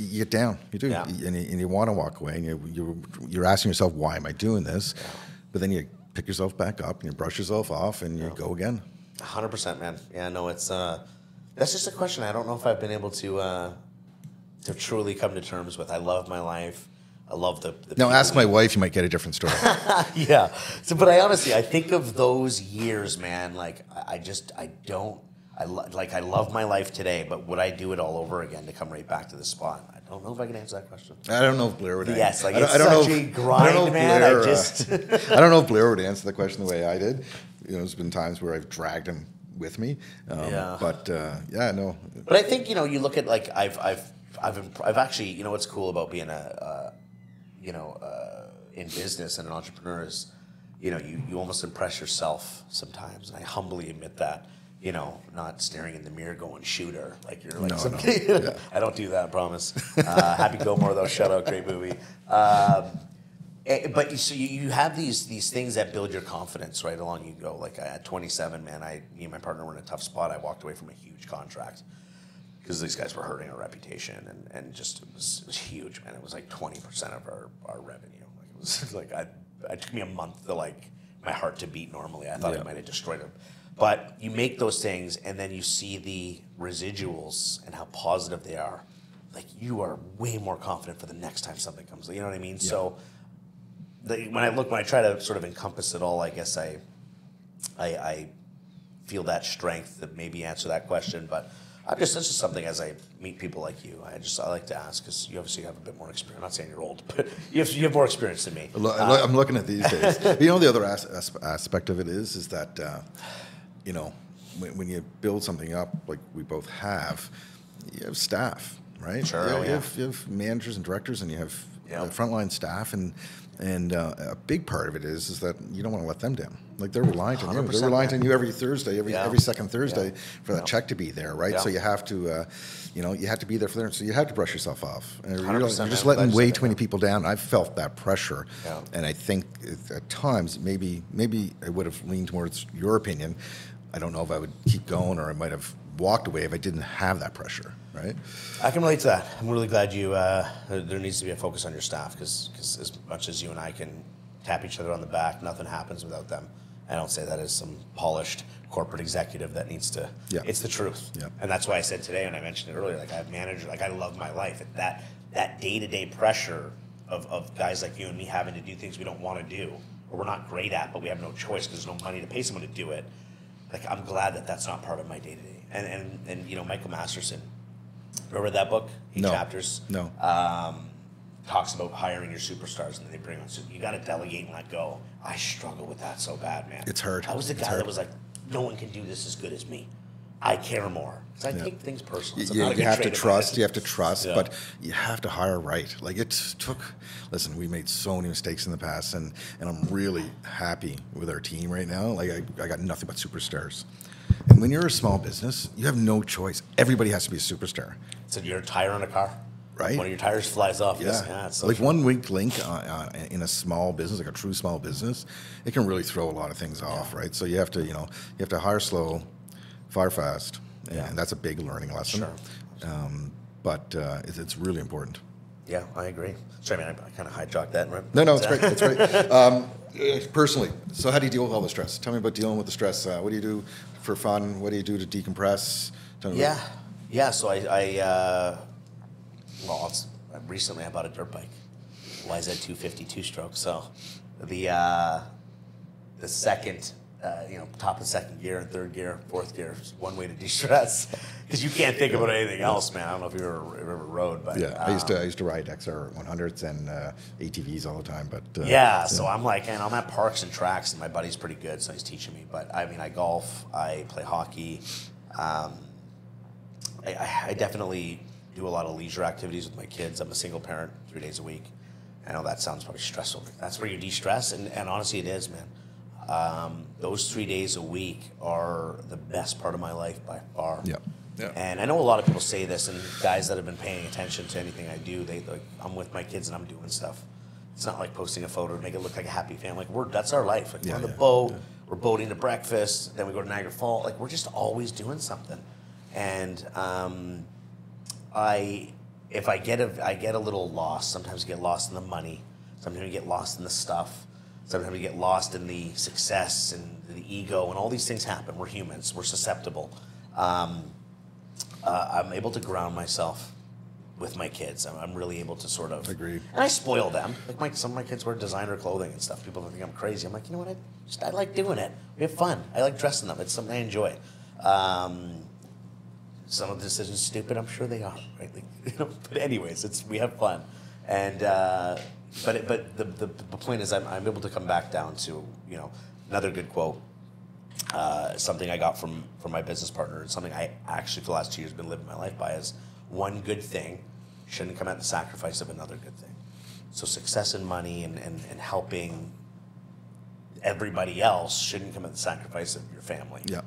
You get down, you do, Yeah. and you, and you want to walk away, and you, you're, you're asking yourself, "Why am I doing this?" But then you pick yourself back up, and you brush yourself off, and you go again. Hundred percent, man. Yeah, no, it's uh, that's just a question. I don't know if I've been able to uh, to truly come to terms with. I love my life. I love the. the Now, ask my wife; you might get a different story. yeah. So, but I honestly, I think of those years, man. Like, I, I just, I don't. I lo- like, I love my life today, but would I do it all over again to come right back to the spot? I don't know if I can answer that question. I don't know if Blair would. Yes, like, I don't, it's I don't such know a if- grind, I don't know if man, I Blair, uh, just- I don't know if Blair would answer the question the way I did. You know, there's been times where I've dragged him with me. Um, Yeah. But uh, yeah, no. But I think you know, you look at like I've I've I've imp- I've actually you know what's cool about being a uh, you know uh, in business and an entrepreneur is you know you you almost impress yourself sometimes, and I humbly admit that. You know, not staring in the mirror going shooter like you're like No, some no. kid. I don't do that, I promise. Uh, Happy Gilmore though, shout out, great movie. Um, Eh, but you, so you, you have these these things that build your confidence right along you go. Like at 27, man, I me and my partner were in a tough spot. I walked away from a huge contract because these guys were hurting our reputation and, and just it was, it was huge, man. It was like 20 percent of our, our revenue. Like it was like I it took me a month to like my heart to beat normally. I thought I Yeah. might have destroyed them. But you make those things and then you see the residuals and how positive they are. Like you are way more confident for the next time something comes. You know what I mean? So the, when I look, when I try to sort of encompass it all, I guess I, I, I feel that strength to maybe answer that question. But I'm just, that's just something as I meet people like you, I just, I like to ask because you obviously have a bit more experience. I'm not saying you're old, but you have, you have more experience than me. I'm looking at these days. You know, the other as- aspect of it is, is that, uh, you know, when, when you build something up like we both have, you have staff, right? Sure, You, oh, you yeah. have, you have managers and directors, and you have Yeah. the frontline staff, and and uh, a big part of it is is that you don't want to let them down. Like they're reliant on you. They're reliant on you every Thursday, every Yeah. every second Thursday Yeah. for that Yeah. check to be there, right? So you have to, uh, you know, you have to be there for them. So you have to brush yourself off. And you're, you're just letting way too many people down. I've felt that pressure, and I think at times maybe maybe I would have leaned towards your opinion. I don't know if I would keep going or I might have walked away if I didn't have that pressure, right? I can relate to that. I'm really glad you. Uh, there- needs to be a focus on your staff because as much as you and I can tap each other on the back, nothing happens without them. I don't say that as some polished corporate executive that needs to. Yeah. It's the truth. Yeah. And that's why I said today, and I mentioned it earlier. Like I have managers. Like I love my life. That that day to day pressure of, of guys like you and me having to do things we don't want to do or we're not great at, but we have no choice because there's no money to pay someone to do it. Like I'm glad that that's not part of my day to day. And and and you know Michael Masterson. Remember that book? Eight No. chapters. No. Um, talks about hiring your superstars and then they bring on. So you got to delegate and let go. I struggle with that so bad, man. It's hard. I was the guy that was like, no one can do this as good as me. I care more. I Yeah. take things personally. It's you, you have to trust. You have to trust, Yeah. but you have to hire right. Like it took. Listen, we made so many mistakes in the past, and and I'm really happy with our team right now. Like I, I got nothing but superstars. And when you're a small business, you have no choice. Everybody has to be a superstar, So you're a tire on a car, Right. One of your tires flies off. yeah. Yeah, so like true. one weak link uh, uh, in a small business, like a true small business, it can really throw a lot of things off, right? So you have to, you know, you have to hire slow, fire fast, and Yeah. that's a big learning lesson. Sure. Um, but uh, it's, it's really important. Yeah, I agree. Sorry, man, I, I kind of hijacked that. Right? No, no, it's great. It's great. Um, uh, personally, so how do you deal with all the stress? Tell me about dealing with the stress. Uh, what do you do for fun? What do you do to decompress? Tell me Yeah, about- yeah. So I, I uh, well, recently I bought a dirt bike, YZ 250 two stroke. So the uh, the second, uh, you know, top of second gear and third gear, fourth gear is one way to de-stress because you can't think about anything else, man. I don't know if you ever ever rode, but yeah, I used to um, I used to ride XR 100s and uh, ATVs all the time, but uh, Yeah, so I'm like, and I'm at parks and tracks, and my buddy's pretty good, so he's teaching me. But I mean, I golf, I play hockey. Um, I, I, definitely do a lot of leisure activities with my kids. I'm a single parent, three days a week. I know that sounds probably stressful. but That's where you de-stress, and, and honestly, it is, man. Um, those three days a week are the best part of my life by far. Yeah. Yeah. And I know a lot of people say this, and guys that have been paying attention to anything I do, they like, I'm with my kids and I'm doing stuff. It's not like posting a photo to make it look like a happy family. Like we're that's our life. Like Yeah, we're on the yeah, boat, we're boating to breakfast, then we go to Niagara Falls. Like we're just always doing something. And um, I, if I get a, I get a little lost. Sometimes I get lost in the money. Sometimes I get lost in the stuff. Sometimes we get lost in the success and the ego, and all these things happen. We're humans. We're susceptible. Um, uh, I'm able to ground myself with my kids. I'm, I'm really able to sort of Agreed. And I spoil them. Like my, some of my kids wear designer clothing and stuff. People think I'm crazy. I'm like, you know what? I just I like doing it. We have fun. I like dressing them. It's something I enjoy. Um, some of the decisions stupid. I'm sure they are. Right? Like, you know, but anyways, it's we have fun, and uh, but it, but the, the the point is I'm, I'm able to come back down to you know another good quote. Uh, something I got from from my business partner, and something I actually for the last two years been living my life by is one good thing shouldn't come at the sacrifice of another good thing. So success and money and, and, and helping everybody else shouldn't come at the sacrifice of your family. Yeah.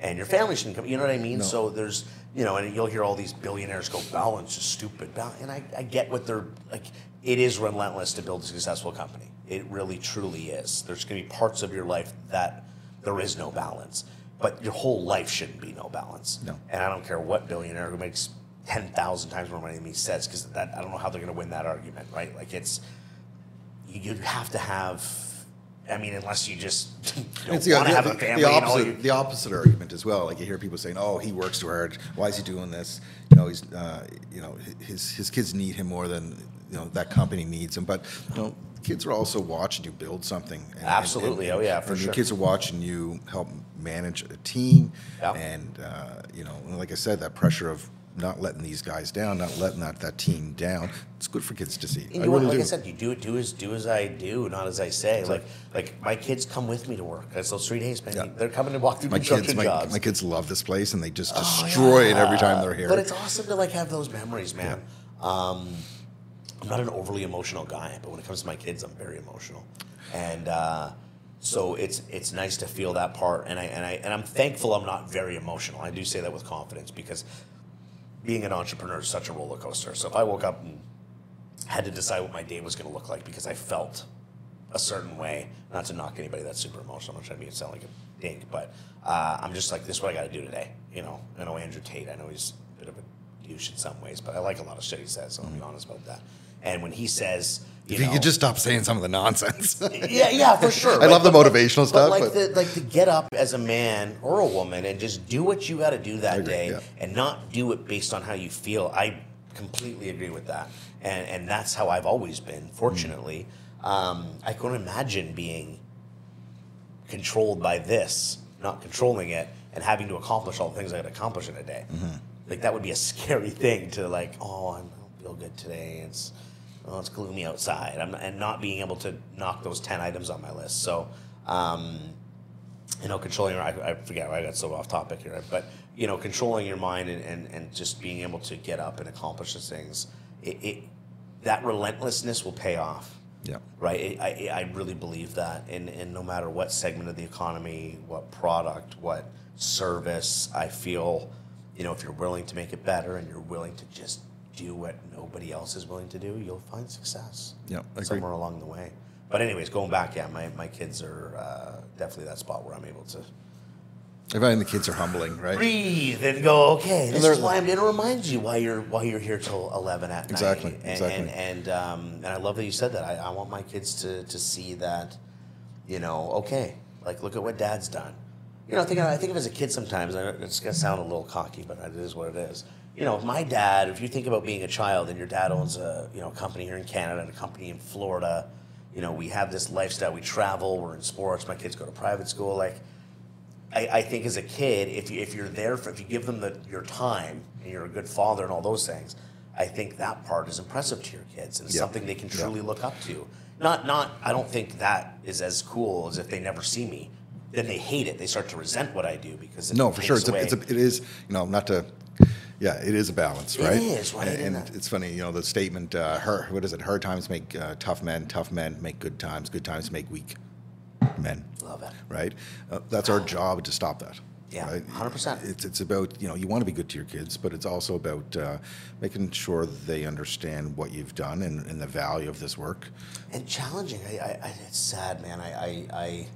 And your family shouldn't come. You know what I mean? No. So there's, you know, and you'll hear all these billionaires go, balance is stupid. Bal-" And I, I get what they're like. It is relentless to build a successful company. It really, truly is. There's going to be parts of your life that there is no balance, but your whole life shouldn't be no balance. No. And I don't care what billionaire who makes ten thousand times more money than me says, because that I don't know how they're going to win that argument, right? Like it's you, you have to have. I mean, unless you just don't the, want to have a family, the opposite, you- the opposite argument as well. Like you hear people saying, "Oh, he works too hard. Why is he doing this? You know, he's, uh, you know, his his kids need him more than you know that company needs them. But you know, kids are also watching you build something. And, Absolutely. Oh, yeah, for and sure. The kids are watching you help manage a team, Yeah. and uh, you know, like I said, that pressure of not letting these guys down, not letting that, that team down. It's good for kids to see. And I you really like do. I said, you do. Do as do as I do, not as I say. Like like my kids come with me to work. That's those three days, man. Yeah. They're coming to walk through my construction kids, my, jobs. my kids love this place, and they just Oh, destroy it every time they're here. But it's awesome to like have those memories, man. Um, I'm not an overly emotional guy, but when it comes to my kids, I'm very emotional, and uh, so it's it's nice to feel that part. And I and I and I'm thankful I'm not very emotional. I do say that with confidence because being an entrepreneur is such a roller coaster. So if I woke up and had to decide what my day was going to look like because I felt a certain way, not to knock anybody that's super emotional, I'm not trying to make it sound like a dink, but uh, I'm just like, this is what I got to do today. You know, I know Andrew Tate. I know he's a bit of a douche in some ways, but I like a lot of shit he says. So I'll be honest about that. And when he says, you If you know, could just stop saying some of the nonsense. yeah, yeah, for sure. I love the But- motivational but stuff, like but- the, like to get up as a man or a woman and just do what you got to do that agree, day, yeah. and not do it based on how you feel. I completely agree with that, and and that's how I've always been. Fortunately, um, I couldn't imagine being controlled by this, not controlling it, and having to accomplish all the things I to accomplish in a day. Mm-hmm. Like that would be a scary thing to like. Oh, I'm, I don't feel good today. It's oh, it's gloomy outside. I'm, and not being able to knock those ten items on my list. So. Um, you know, controlling your, I, I forget, I got so off topic here, but, you know, controlling your mind and, and, and just being able to get up and accomplish those things, it, it that relentlessness will pay off. Yeah. Right. I, I I really believe that. And, and no matter what segment of the economy, what product, what service, I feel, you know, if you're willing to make it better and you're willing to just do what nobody else is willing to do, you'll find success Yeah, I somewhere along the way. But anyways, going back, yeah, my, my kids are uh, definitely that spot where I'm able to I find the kids are humbling, right? breathe and go, okay, this they're- is why I'm. It reminds you why you're why you're here till eleven at Exactly, night. And, exactly. And and, um, and I love that you said that. I, I want my kids to to see that, you know, okay, like look at what Dad's done. You know, I think I think of as a kid sometimes. I- It's gonna sound a little cocky, but it is what it is. You know, my dad. If you think about being a child and your dad owns a you know company here in Canada and a company in Florida, you know, we have this lifestyle. We travel. We're in sports. My kids go to private school. Like, I, I think as a kid, if you, if you're there, for, if you give them the, your time and you're a good father and all those things, I think that part is impressive to your kids and it's Yeah. something they can Yeah. truly look up to. Not not I don't think that is as cool as if they never see me. Then they hate it. They start to resent what I do because it No, for sure. It's a, it's a, it is, you know, not to, yeah, it is a balance, It right? is, right, And, and it's funny, you know, the statement, uh, her, what is it? Hard times make uh, tough men, tough men make good times, good times make weak men, love it. right? Uh, that's our job to stop that. Yeah, right? 100%. It's, it's about, you know, you want to be good to your kids, but it's also about uh, making sure that they understand what you've done and, and the value of this work. and challenging. I, I, I it's sad, man. I, I, I,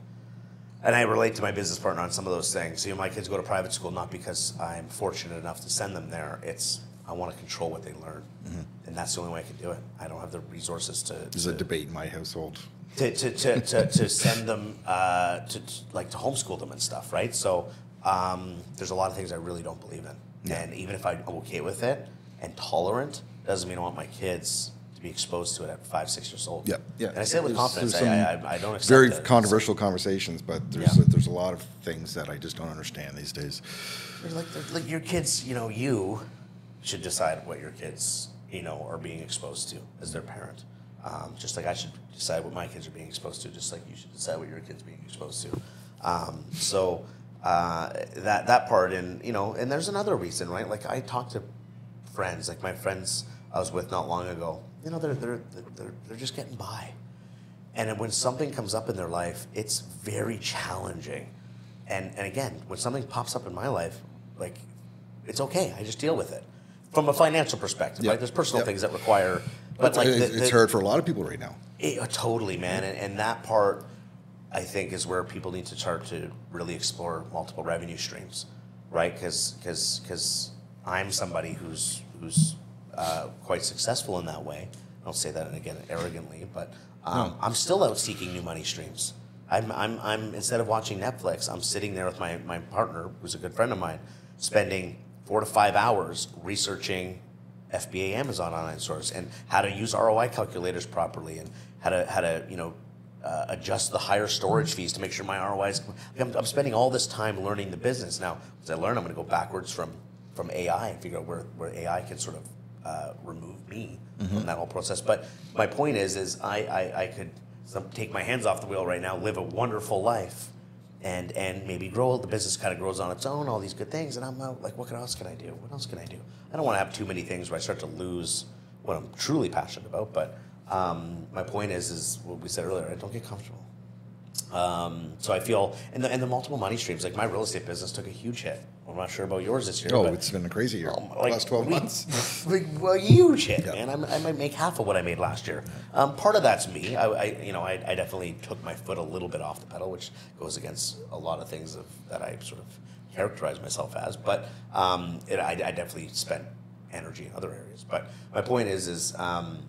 and I relate to my business partner on some of those things. You know, my kids go to private school not because I'm fortunate enough to send them there. It's I want to control what they learn, and that's the only way I can do it. I don't have the resources to There's a debate in my household. to, to, to, to, to send them uh, to, to like to homeschool them and stuff, right? So um, there's a lot of things I really don't believe in, and even if I'm okay with it and tolerant, doesn't mean I want my kids to be exposed to it at five, six years old. Yeah, yeah. And I say it with There's- confidence. there's I, I, I don't accept Very it. controversial conversations, but there's Yeah. a, there's a lot of things that I just don't understand these days. Like, like your kids, you know, you should decide what your kids, you know, are being exposed to as their parent. Um, just like I should decide what my kids are being exposed to, just like you should decide what your kids are being exposed to. Um, so uh, that that part, and you know, and there's another reason, right? Like I talk to friends, like my friends I was with not long ago. You know, they're they're they're, they're just getting by. And when something comes up in their life, it's very challenging. And and again, when something pops up in my life, like it's okay. I just deal with it. From a financial perspective, Yeah. right? There's personal Yeah. things that require, but like the, it's the- hard for a lot of people right now. it, uh, totally, man. And, and that part, I think, is where people need to start to really explore multiple revenue streams, right? Because because I'm somebody who's who's uh, quite successful in that way. I don't say that again arrogantly, but um, I'm still out seeking new money streams. I'm, I'm, I'm instead of watching Netflix, I'm sitting there with my, my partner, who's a good friend of mine, spending four to five hours researching FBA Amazon online stores and how to use ROI calculators properly and how to how to you know uh, adjust the higher storage fees to make sure my ROI is. I'm, I'm spending all this time learning the business. Now, as I learn, I'm going to go backwards from from AI and figure out where, where AI can sort of uh, remove me from that whole process. But my point is, is I I, I could some, take my hands off the wheel right now, live a wonderful life, and and maybe grow. The business kind of grows on its own, all these good things, and I'm uh, like, what else can I do? What else can I do? I don't want to have too many things where I start to lose what I'm truly passionate about. But um, my point is, is what we said earlier. I don't get comfortable. Um, so I feel, and the, and the multiple money streams, like my real estate business took a huge hit. I'm not sure about yours this year. Oh, it's been a crazy year. um, Last 12 we- months. like well, huge hit, Yeah. man. I'm, I might make half of what I made last year. Um, part of that's me. I, I you know, I, I definitely took my foot a little bit off the pedal, which goes against a lot of things of, that I sort of characterize myself as. But um, it, I, I definitely spent energy in other areas. But my point is, is um,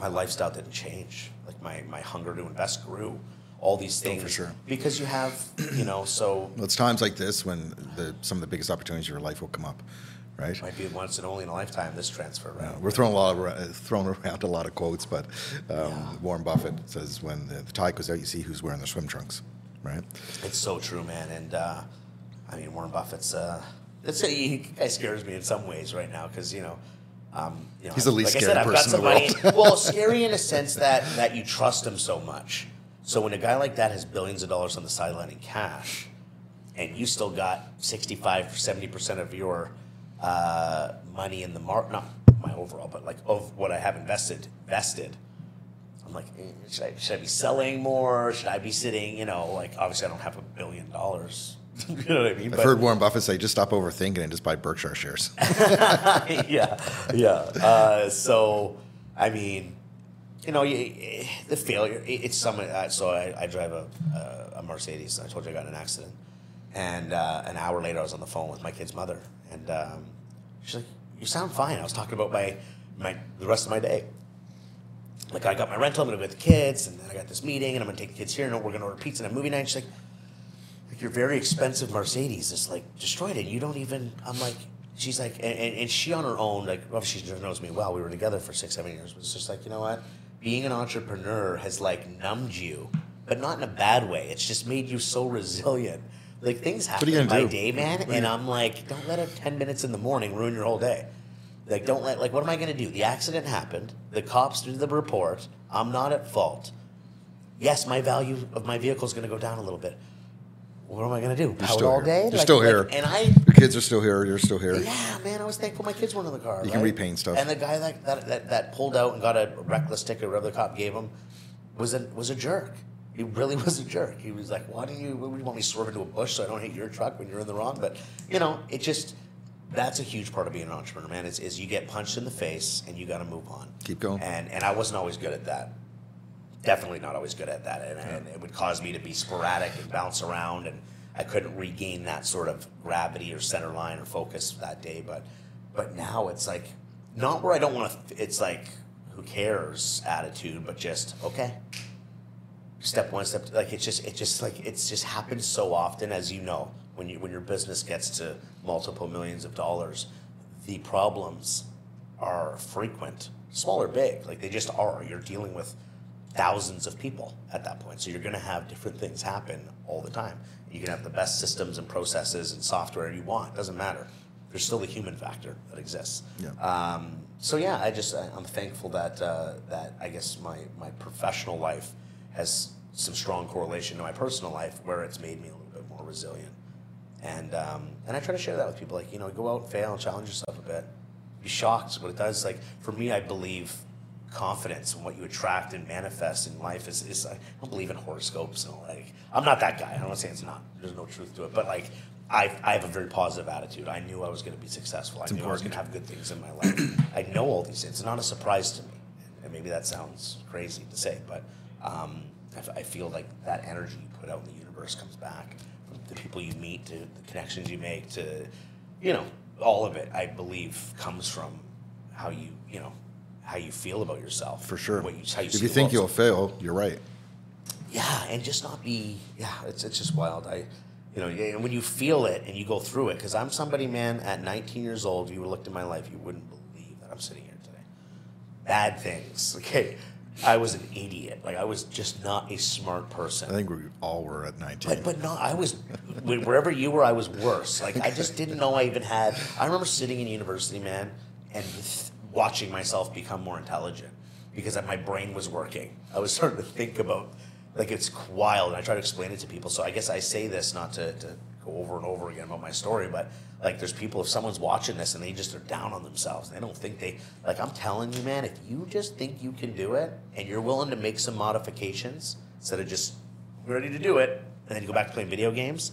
my lifestyle didn't change. Like my, my hunger to invest grew. All these things, for sure. because you have, you know, so Well, it's times like this when the, some of the biggest opportunities in your life will come up, right? might be once and only in a lifetime. This transfer, right? We're throwing a lot of, throwing around a lot of quotes, but um, Warren Buffett says when the, the tide goes out, you see who's wearing their swim trunks, right? It's so true, man. And uh, I mean, Warren Buffett's. Uh, that's he guy scares me in some ways right now because you know. Um, you know, He's the least like I scary said, I've got person in some the money. well, scary in a sense that that you trust him so much. So when a guy like that has billions of dollars on the sideline in cash, and you still got 65, 70 percent of your uh, money in the market, not my overall, but like of what I have invested, vested. I'm like, eh, should I, should I be selling more? Should I be sitting? You know, like obviously I don't have a billion dollars. you know what I mean? I've heard Warren Buffett say, just stop overthinking and just buy Berkshire shares. yeah, yeah. Uh, so, I mean, you know, you, the failure. It's some. Uh, so I, I drive a, a, a Mercedes. And I told you I got in an accident, and uh, an hour later I was on the phone with my kid's mother, and um, she's like, "You sound fine." I was talking about my my the rest of my day. Like I got my rental, I'm gonna go with the kids, and then I got this meeting, and I'm gonna take the kids here, and we're gonna order pizza and a movie night. She's like, like your very expensive Mercedes is like destroyed it. You don't even. I'm like, she's like, and, and, and she on her own, like, obviously she knows me well. We were together for six, seven years. It's just like, you know what? Being an entrepreneur has like numbed you, but not in a bad way. It's just made you so resilient. Like things happen are you in my do? day, man, and I'm like, don't let a ten minutes in the morning ruin your whole day. Like, don't let like, what am I gonna do? The accident happened. The cops did the report. I'm not at fault yes, my value of my vehicle is going to go down a little bit. What am I going to do? Still all here. day? You're still here. and I, Your kids are still here. You're still here. yeah, man, I was thankful my kids weren't in the car. You can repaint stuff. And the guy that, that, that, that pulled out and got a reckless ticket, whatever the cop gave him, was a was a jerk. He really was a jerk. He was like, "Why do you? Why do you want me to swerve into a bush so I don't hit your truck when you're in the wrong?" But you know, it just that's a huge part of being an entrepreneur, man. Is, is you get punched in the face and you got to move on. Keep going. And and I wasn't always good at that definitely not always good at that, and, and it would cause me to be sporadic and bounce around, and I couldn't regain that sort of gravity or center line or focus that day. But but now it's like not where I don't want to. It's like who cares attitude, but just okay. Step one, step like it's just it just like it's just happens so often, as you know, when you when your business gets to multiple millions of dollars, the problems are frequent, small or big. Like they just are. You're dealing with thousands of people at that point. So you're going to have different things happen all the time. You can have the best systems and processes and software you want. Doesn't matter. There's still the human factor that exists. Yeah. Um, so yeah, I just I'm thankful that uh, that I guess my my professional life has some strong correlation to my personal life, where it's made me a little bit more resilient. And um, and I try to share that with people. Like you know, go out and fail and challenge yourself a bit. Be shocked what it does. Like for me, I believe confidence and what you attract and manifest in life is, is I don't believe in horoscopes and all I'm not that guy. I'm not saying it's not. There's no truth to it, but like I I have a very positive attitude. I knew I was going to be successful. I knew I was going to have good things in my life. I know all these things. It's not a surprise to me. And maybe that sounds crazy to say, but um, I, f- I feel like that energy you put out in the universe comes back from the people you meet to the connections you make to you know all of it. I believe comes from how you you know how you feel about yourself For sure. What you, how you if you think you'll fail, you're right. Yeah, and just not be. Yeah, it's it's just wild. I, you know, and when you feel it and you go through it, because I'm somebody, man. At 19 years old, you looked at my life, you wouldn't believe that I'm sitting here today. Bad things. Okay, I was an idiot. Like I was just not a smart person. I think we all were at 19. But but no, I was wherever you were, I was worse. Like I just didn't know I even had. I remember sitting in university, man, and watching myself become more intelligent because my brain was working. I was starting to think about like it's wild. And I try to explain it to people. So I guess I say this not to, to go over and over again about my story, but like there's people if someone's watching this and they just are down on themselves, they don't think they like I'm telling you, man, if you just think you can do it and you're willing to make some modifications instead of just ready to do it and then you go back to playing video games.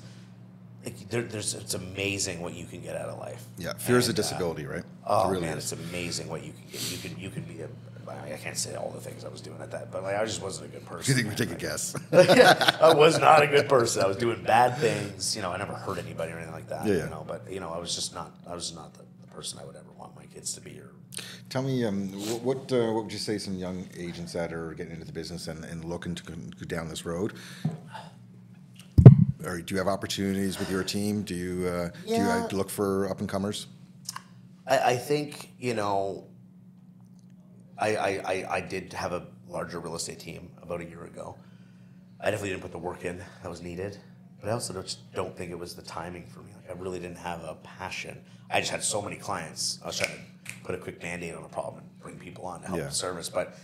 Like there, there's, it's amazing what you can get out of life. Yeah, fear is a And, uh, disability, right? Oh really man, is. it's amazing what you can get. You can you can be a. I can't say all the things I was doing at that, but like I just wasn't a good person. You think we man. take a guess? yeah, I was not a good person. I was doing bad things. You know, I never hurt anybody or anything like that. Yeah, yeah. You know, but you know, I was just not. I was not the, the person I would ever want my kids to be. Or Tell me, um, wh- what uh, what would you say some young agents that are getting into the business and, and looking to go go down this road? Or do you have opportunities with your team? Do you uh, do you uh, look for up and comers? I, I think you know. I, I, I, did have a larger real estate team about a year ago. I definitely didn't put the work in that was needed, but I also don't, don't think it was the timing for me. Like I really didn't have a passion. I just had so many clients. I was trying to put a quick band-aid on a problem and bring people on to help Yeah. the service. But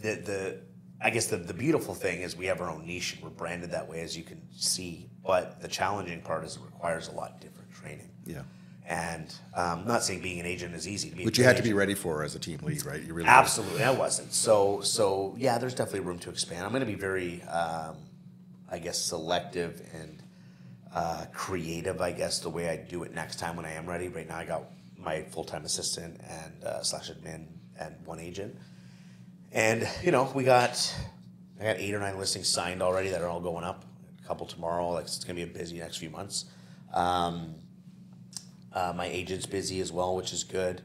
the the I guess the, the beautiful thing is we have our own niche and we're branded that way as you can see. But the challenging part is it requires a lot different training. Yeah, And um, not saying being an agent is easy. To be a which you had to be ready for as a team lead, right? You really. Absolutely, I wasn't. So, so yeah, there's definitely room to expand. I'm going to be very, um, I guess, selective and uh, creative. I guess the way I do it next time when I am ready. Right now, I got my full time assistant and uh, slash admin and one agent, and you know we got I got eight or nine listings signed already that are all going up. A couple tomorrow. Like it's going to be a busy next few months. Um, uh, my agent's busy as well, which is good.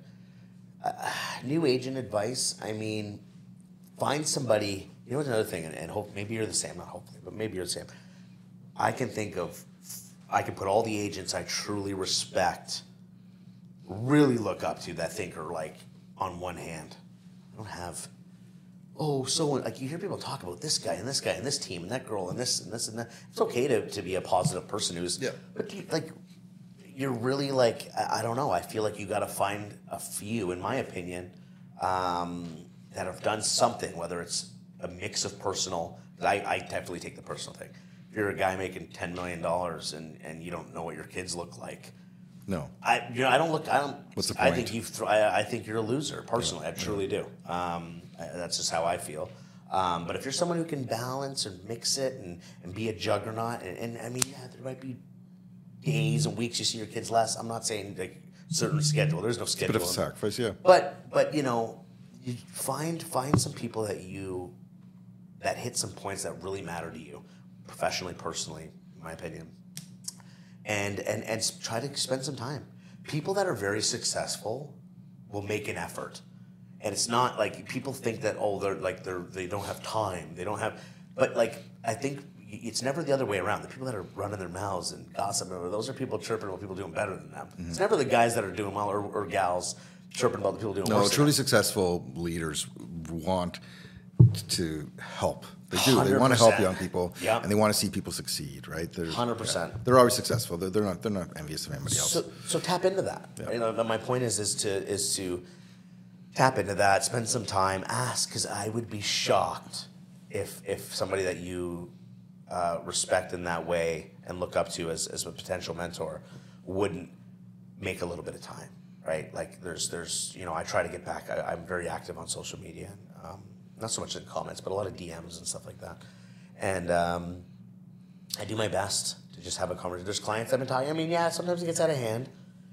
New agent advice i mean find somebody you know what's another thing and, and hope maybe you're the same not hopefully but maybe you're the same. I can think of i can put all the agents i truly respect really look up to that think are like on one hand. I don't have oh so like you hear people talk about this guy and this guy and this team and that girl and this and this and that. It's okay to, to be a positive person who's Yeah. but you, like you're really like I, I don't know. I feel like you got to find a few, in my opinion, um, that have done something. Whether it's a mix of personal, I, I definitely take the personal thing. If you're a guy making ten million dollars and and you don't know what your kids look like, No, I you know I don't look I don't. What's the point? I think you. Th- I, I think you're a loser. Personally, I truly do. Um, I, that's just how I feel. Um, but if you're someone who can balance and mix it and, and be a juggernaut, and, and I mean, yeah, there might be days mm-hmm. and weeks you see your kids less. I'm not saying like certain schedule. There's no schedule. bit of a sacrifice, yeah. But but you know, you find find some people that you that hit some points that really matter to you, professionally, personally, in my opinion. And and and try to spend some time. People that are very successful will make an effort. And it's not like people think that oh they're like they're they don't have time. They don't have but like I think it's never the other way around. The people that are running their mouths and gossiping, those are people chirping about people doing better than them. It's never the guys that are doing well or, or gals chirping about the people doing No, truly successful leaders want to help. They do. They want to help young people, Yeah. and they want to see people succeed. Right? They're, 100%. yeah. They're always successful. They're, they're not. They're not envious of anybody else. So, so tap into that. Yeah. You know, my point is is to is to tap into that. Spend some time. Ask because I would be shocked if if somebody that you uh, respect in that way and look up to as, as a potential mentor wouldn't make a little bit of time. Right? Like there's there's you know I try to get back. I, I'm very active on social media. Um, not so much in comments, but a lot of DMs and stuff like that. And um, I do my best to just have a conversation. There's clients I've been talking. I mean, yeah, sometimes it gets out of hand.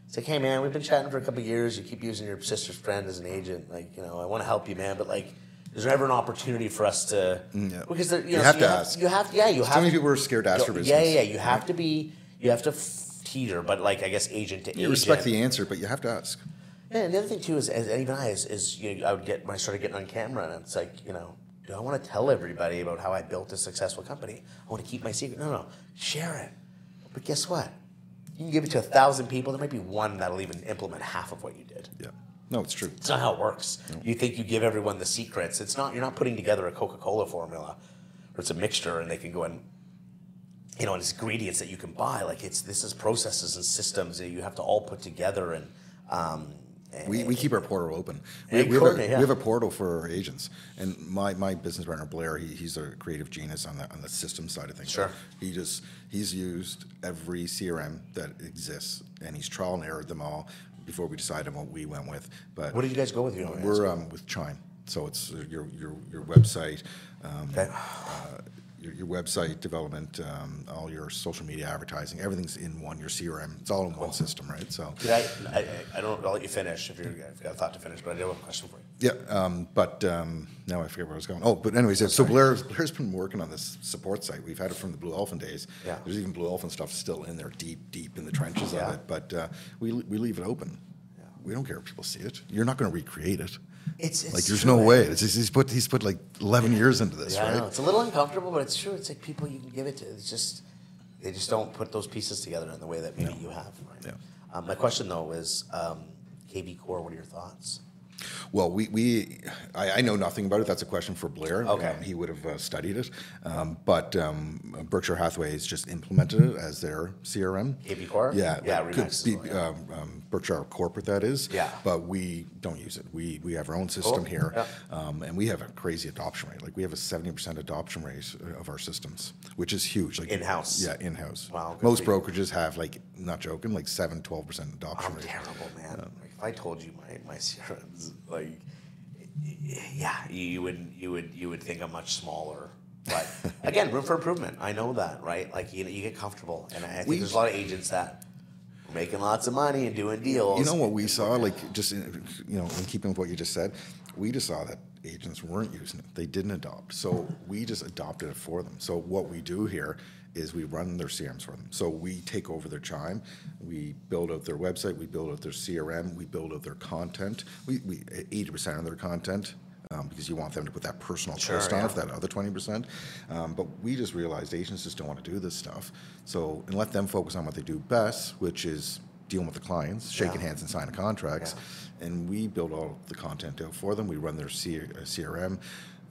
It's like, hey man, we've been chatting for a couple years. You keep using your sister's friend as an agent. Like, you know, I want to help you, man, but like, is there ever an opportunity for us to? Mm, yeah. Because there, you, You know, have so to have, ask. You have, yeah, you So have. many people are scared to ask for business. yeah, yeah. yeah. You have to be. Mm-hmm. You have to f- teeter, but like I guess agent to You agent. respect the answer, but you have to ask. Yeah, and the other thing too is, as even I is, is you know, I would get when I started getting on camera, and it's like, you know, do I want to tell everybody about how I built a successful company? I want to keep my secret. No, no, share it. But guess what? You can give it to a thousand people. There might be one that'll even implement half of what you did. Yeah. No, it's true. It's not how it works. You think you give everyone the secrets. It's not. You're not putting together a Coca-Cola formula, or it's a mixture, and they can go and you know, and it's ingredients that you can buy. Like it's this is processes and systems that you have to all put together and um, We, we keep our portal open. We, we, have a, we have a portal for our agents, and my, my business partner Blair, he, he's a creative genius on the on the system side of things. Sure. He just he's used every CRM that exists, and he's trial and errored them all before we decided on what we went with. But What did you guys go with? You know, we're um, with Chime, so it's uh, your your your website. Um, Okay. Your, your website development, um, all your social media advertising, everything's in one. Your CRM, it's all in one system, right? So, Did I, I, I don't, I'll let you finish if you're, if you got a thought to finish, but I do have a question for you. yeah. Um, but um, now I forget where I was going. Oh, but anyways, yeah, so Blair Blair's been working on this support site. We've had it from the Blue Elephant days. Yeah. There's even Blue Elephant stuff still in there, deep, deep in the trenches Yeah. of it. But uh, we we leave it open. We don't care if people see it. You're not going to recreate it. It's, it's Like, there's true, no way. It's just, he's put he's put like 11 years into this, Yeah, I know. right? It's a little uncomfortable, but it's true. It's like people you can give it to. It's just they just don't put those pieces together in the way that maybe you have. Right? Yeah. Um, my question though is, um, kvCORE. What are your thoughts? Well, we, we I, I know nothing about it. That's a question for Blair. Okay. Um, he would have uh, studied it. Um, but um, Berkshire Hathaway has just implemented it as their CRM. kvCORE? Yeah. Yeah, Could be, yeah. um, um, Berkshire Corporate, that is. Yeah. But we don't use it. We, we have our own system Cool. here. Yeah. Um, and we have a crazy adoption rate. Like we have a 70% adoption rate of our systems, which is huge. Like In-house? Yeah, in-house. Wow, Most brokerages have like, not joking, like 7, 12% adoption I'm rate. terrible, man. If I told you my my CRM's like, yeah, you, you would you would you would think I'm much smaller. But again, room for improvement. I know that, right? Like you, you get comfortable, and I think We- there's a lot of agents that are making lots of money and doing deals. You know what we saw, like just in, you know, in keeping with what you just said, we just saw that agents weren't using it. They didn't adopt, so we just adopted it for them. So what we do here is we run their CRMs for them. So we take over their chime, we build out their website, we build out their CRM, we build out their content. We we eighty percent of their content. Um, because you want them to put that personal Sure, twist on yeah. it, that other twenty percent. Um, but we just realized agents just don't want to do this stuff. So and let them focus on what they do best, which is dealing with the clients, shaking Yeah. hands and signing contracts. And we build all the content out for them. We run their C- uh, CRM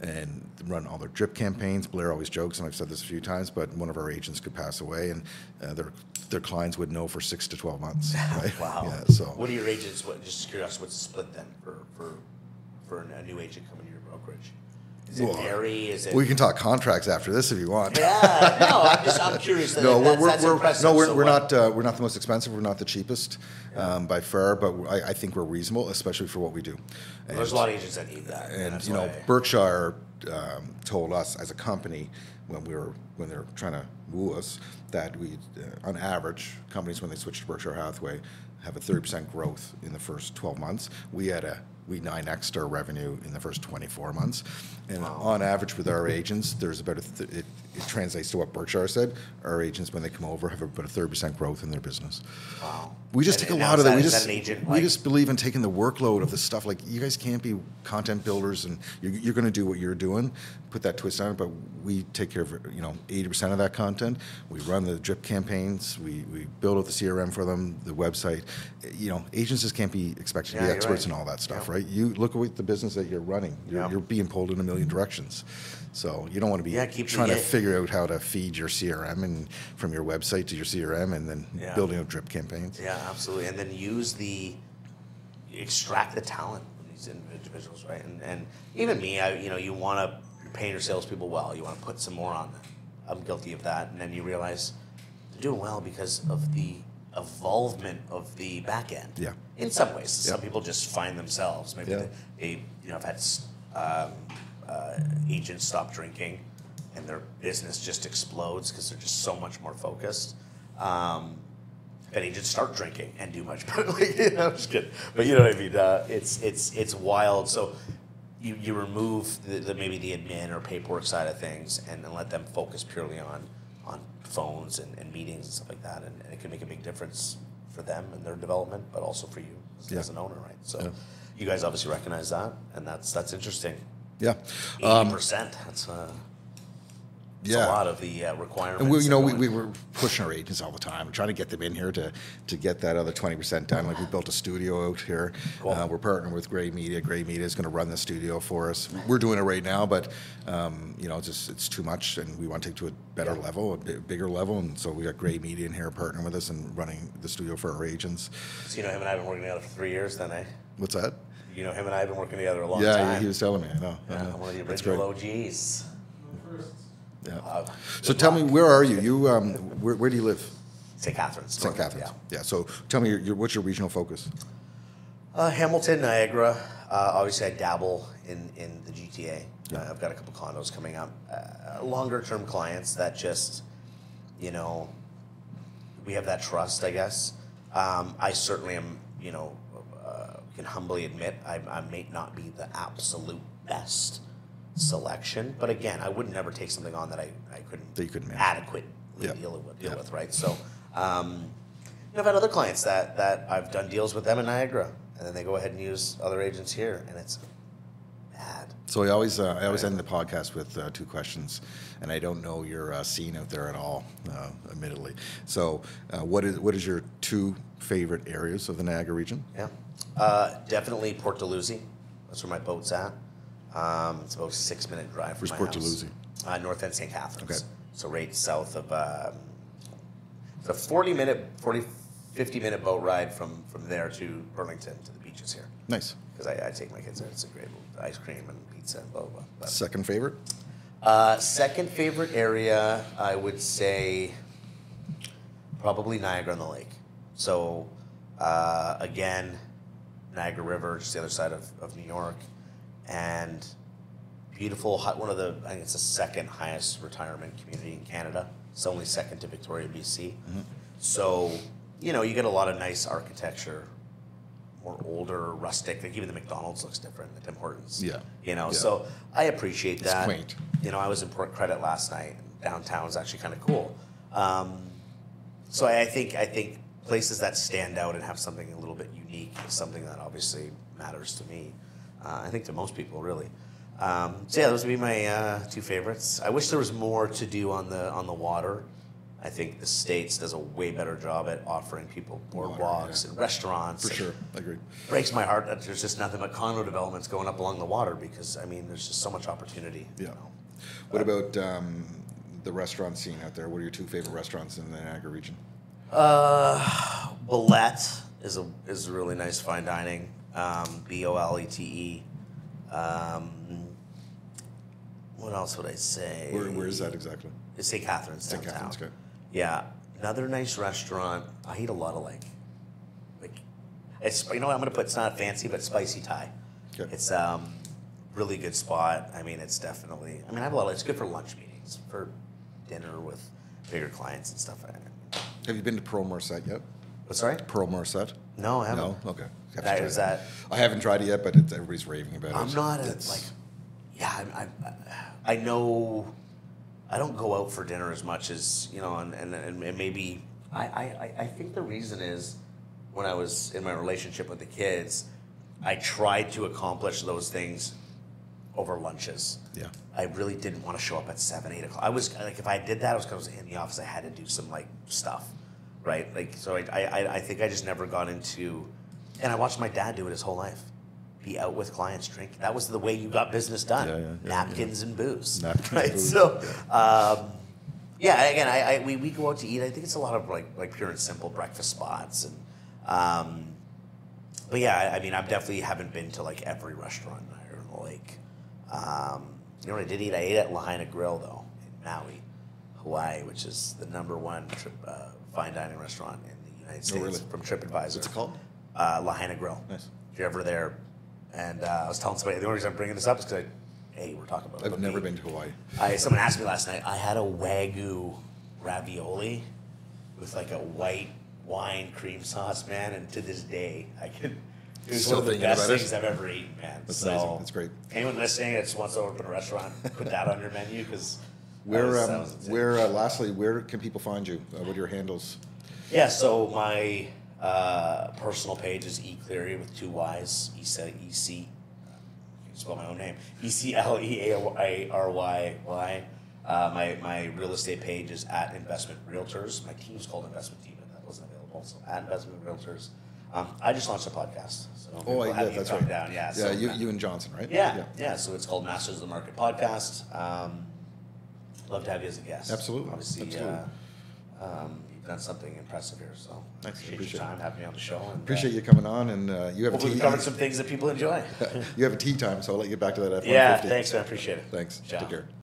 and run all their drip campaigns. Blair always jokes, and I've said this a few times, but one of our agents could pass away, and uh, their their clients would know for six to twelve months. Right? Wow. Yeah. So What are your agents? What, just curious, what's the split then for for for a new agent coming to your brokerage? Is it Well, dairy? Is it? we can talk contracts after this if you want. yeah, no, I'm just I'm curious. No, we're, that's, we're, that's we're, no, we're, So we're not. Uh, we're not the most expensive. We're not the cheapest um, by far, but I, I think we're reasonable, especially for what we do. And, There's a lot of agents that need that, and that's you know, why- Berkshire um, told us as a company when we were when they were trying to woo us that we, uh, on average, companies when they switch to Berkshire Hathaway have a 30% growth in the first 12 months. We had a we 9x our revenue in the first 24 months, and on average with our agents, there's about a th- it, it translates to what Berkshire said. Our agents, when they come over, have about a 30% growth in their business. Wow. We just And- take a lot of that. that- We just that an agent, we like- just believe in taking the workload of the stuff. Like you guys can't be content builders, and you're, you're going to do what you're doing. Put that twist on it, but we take care of you know 80% of that content. We run the drip campaigns. We we build out the CRM for them, the website. You know, agents just can't be expected to be experts right. in all that stuff, Yeah. right? You look at the business that you're running. You're, Yeah. you're being pulled in a million directions. So you don't want to be Yeah, keep trying to figure out how to feed your CRM and from your website to your CRM, and then Yeah. building out drip campaigns. Yeah, absolutely. And then use the extract the talent from these individuals, right? And and even me, I you know, you want to you're paying your salespeople well. You want to put some more on them. I'm guilty of that. And then you realize they're doing well because of the involvement of the back end. Yeah. In some ways, some people just find themselves. Maybe Yeah. they, they, you know, I've had um, uh, agents stop drinking, and their business just explodes because they're just so much more focused. Um, and agents start drinking and do much better. like, you know, I'm just kidding. But you know what I mean? Uh, it's it's it's wild. So you, you remove the, the maybe the admin or paperwork side of things and, and let them focus purely on on phones and, and meetings and stuff like that, and, and it can make a big difference for them and their development, but also for you as, Yeah. as an owner, right? So Yeah. you guys obviously recognize that, and that's that's interesting. Yeah. Eighty Um, percent. That's uh, that's yeah. a lot of the uh, requirements. And we, you know, we, we were pushing our agents all the time, trying to get them in here to, to get that other 20% done. Like we built a studio out here. Cool. Uh, we're partnering with Gray Media. Gray Media is going to run the studio for us. We're doing it right now, but, um, you know, it's just, it's too much and we want to take to a better Yeah. level, a bigger level. And so we got Gray Media in here partnering with us and running the studio for our agents. So you know him and I have been working together for three years. Then I. What's that? You know, him and I have been working together a long yeah, time. Yeah, he was telling me. I know. I yeah, know. one of the original. OGs. Yeah. Uh, So tell me, where are you? You um, where, where do you live? St. Catharines. St. Catharines. Yeah. Yeah. So tell me, your, your, what's your regional focus? Uh, Hamilton, Niagara. Uh, obviously, I dabble in, in the GTA. Yeah. Uh, I've got a couple condos coming up. Uh, longer term clients that just, you know, we have that trust, I guess. Um, I certainly am, you know, uh, can humbly admit I, I may not be the absolute best selection, but again, I would never take something on that I, I couldn't, That you couldn't manage. adequately Yeah. deal, with, deal Yeah. with, right? So, um, you know, I've had other clients that, that I've done deals with them in Niagara, and then they go ahead and use other agents here, and it's bad. So I always, uh, I always end the podcast with uh, two questions, and I don't know your uh, scene out there at all, uh, admittedly. So, uh, what is what is your two favorite areas of the Niagara region? Yeah, uh, definitely Port Dalhousie. That's where my boat's at. Um, it's about a six minute drive from Where's my Port house. Dalhousie? Uh, North End St. Catharines. Okay. So right south of. Um, it's a 40 minute, 40, 50 minute boat ride from, from there to Burlington to the beaches here. Nice. Because I, I take my kids there. It's a great ice cream and pizza and blah, blah, blah. Second favorite? uh, second favorite area, I would say probably Niagara on the Lake. So, uh, again, Niagara River, just the other side of, of New York, and beautiful, one of the, I think it's the second highest retirement community in Canada. It's only second to Victoria, BC. So, you know, you get a lot of nice architecture, more older, rustic. Like even the McDonald's looks different. The Tim Hortons. Yeah. You know, Yeah. so I appreciate It's that. quaint. You know, I was in Port Credit last night. and Downtown was actually kind of cool. Um, so I I think I think places that stand out and have something a little bit unique is something that obviously matters to me. Uh, I think to most people, really. Um, so yeah, those would be my uh, two favorites. I wish there was more to do on the on the water. I think the states does a way better job at offering people boardwalks yeah. and restaurants. For sure. I agree. breaks my heart that there's just nothing but condo developments going up along the water because I mean there's just so much opportunity. you Yeah. know. What about um, the restaurant scene out there? What are your two favorite restaurants in the Niagara region? Uh, Bolete is a is a really nice fine dining. Um, B O L E T E. Um, what else would I say? Where, where is that exactly? It's St. Catharines St. downtown. Catharines, okay. Yeah, another nice restaurant. I eat a lot of like, like, it's you know what I'm gonna put. It's not fancy, but spicy Thai. Okay. It's um, really good spot. I mean, it's definitely. I mean, I have a lot. Of, it's good for lunch meetings, for dinner with bigger clients and stuff. Have you been to Pearl Morissette yet? What's sorry? Pearl Morissette? No, I haven't. No? Okay. Have That- is it. that- I haven't tried it yet, but it's, everybody's raving about it. I'm not a, It's- like, yeah, I, I, I know, I don't go out for dinner as much as you know, and and, and maybe I, I I- I think the reason is when I was in my relationship with the kids, I tried to accomplish those things over lunches. Yeah. I really didn't want to show up at seven, eight o'clock. I was like, if I did that, I was because in the office. I had to do some like stuff, right? Like, so I, I, I think I just never got into, and I watched my dad do it his whole life. Be out with clients, drink. That was the way you got business done. Yeah, yeah, yeah, Napkins and booze. Napkins right. booze, So, um, yeah. Again, I, I we, we go out to eat. I think it's a lot of like like pure and simple breakfast spots and. Um, but yeah, I, mean, I definitely haven't been to like every restaurant in Niagara on the Lake. Um, you know what I did eat? I ate at Lahaina Grill though in Maui, Hawaii, which is the number one trip, uh, fine dining restaurant in the United States Oh, really? from TripAdvisor. What's it called? Uh, Lahaina Grill. Nice. If you're ever there, and uh, I was telling somebody the only reason I'm bringing this up is because, hey, we're talking about. I've never been to Hawaii. I someone asked me last night. I had a wagyu ravioli with like a white wine cream sauce, man, and to this day I can. It was Still one of the best about it? things I've ever eaten, man. That's so, amazing. That's great. Anyone listening that just wants to open a restaurant, put that on your menu because. Where, um, where? Uh, lastly, where can people find you? Uh, what are your handles? Yeah, so my uh, personal page is E Cleary with two Y's. E C E C. I can spell my own name. E C L E A R Y Y. Uh, my my real estate page is at Investment Realtors. My team's called Investment Team, but that wasn't available. So at Investment Realtors. Um, I just launched a podcast. So Oh, I, yeah, that's right. Down. Yeah, yeah. so you, you and Johnson, right? yeah, yeah, So it's called Masters of the Market Podcast. Um, love to have you as a guest. Absolutely, Obviously, absolutely. Uh, um, you've done something impressive here. So Thanks. appreciate, Appreciate your time having me on the show. And, Appreciate you coming on, and uh, you have a tea. covered some things that people enjoy. you have a tea time, so I'll let you get back to that F-150. yeah, thanks, man. Appreciate it. Thanks. Ciao. Take care.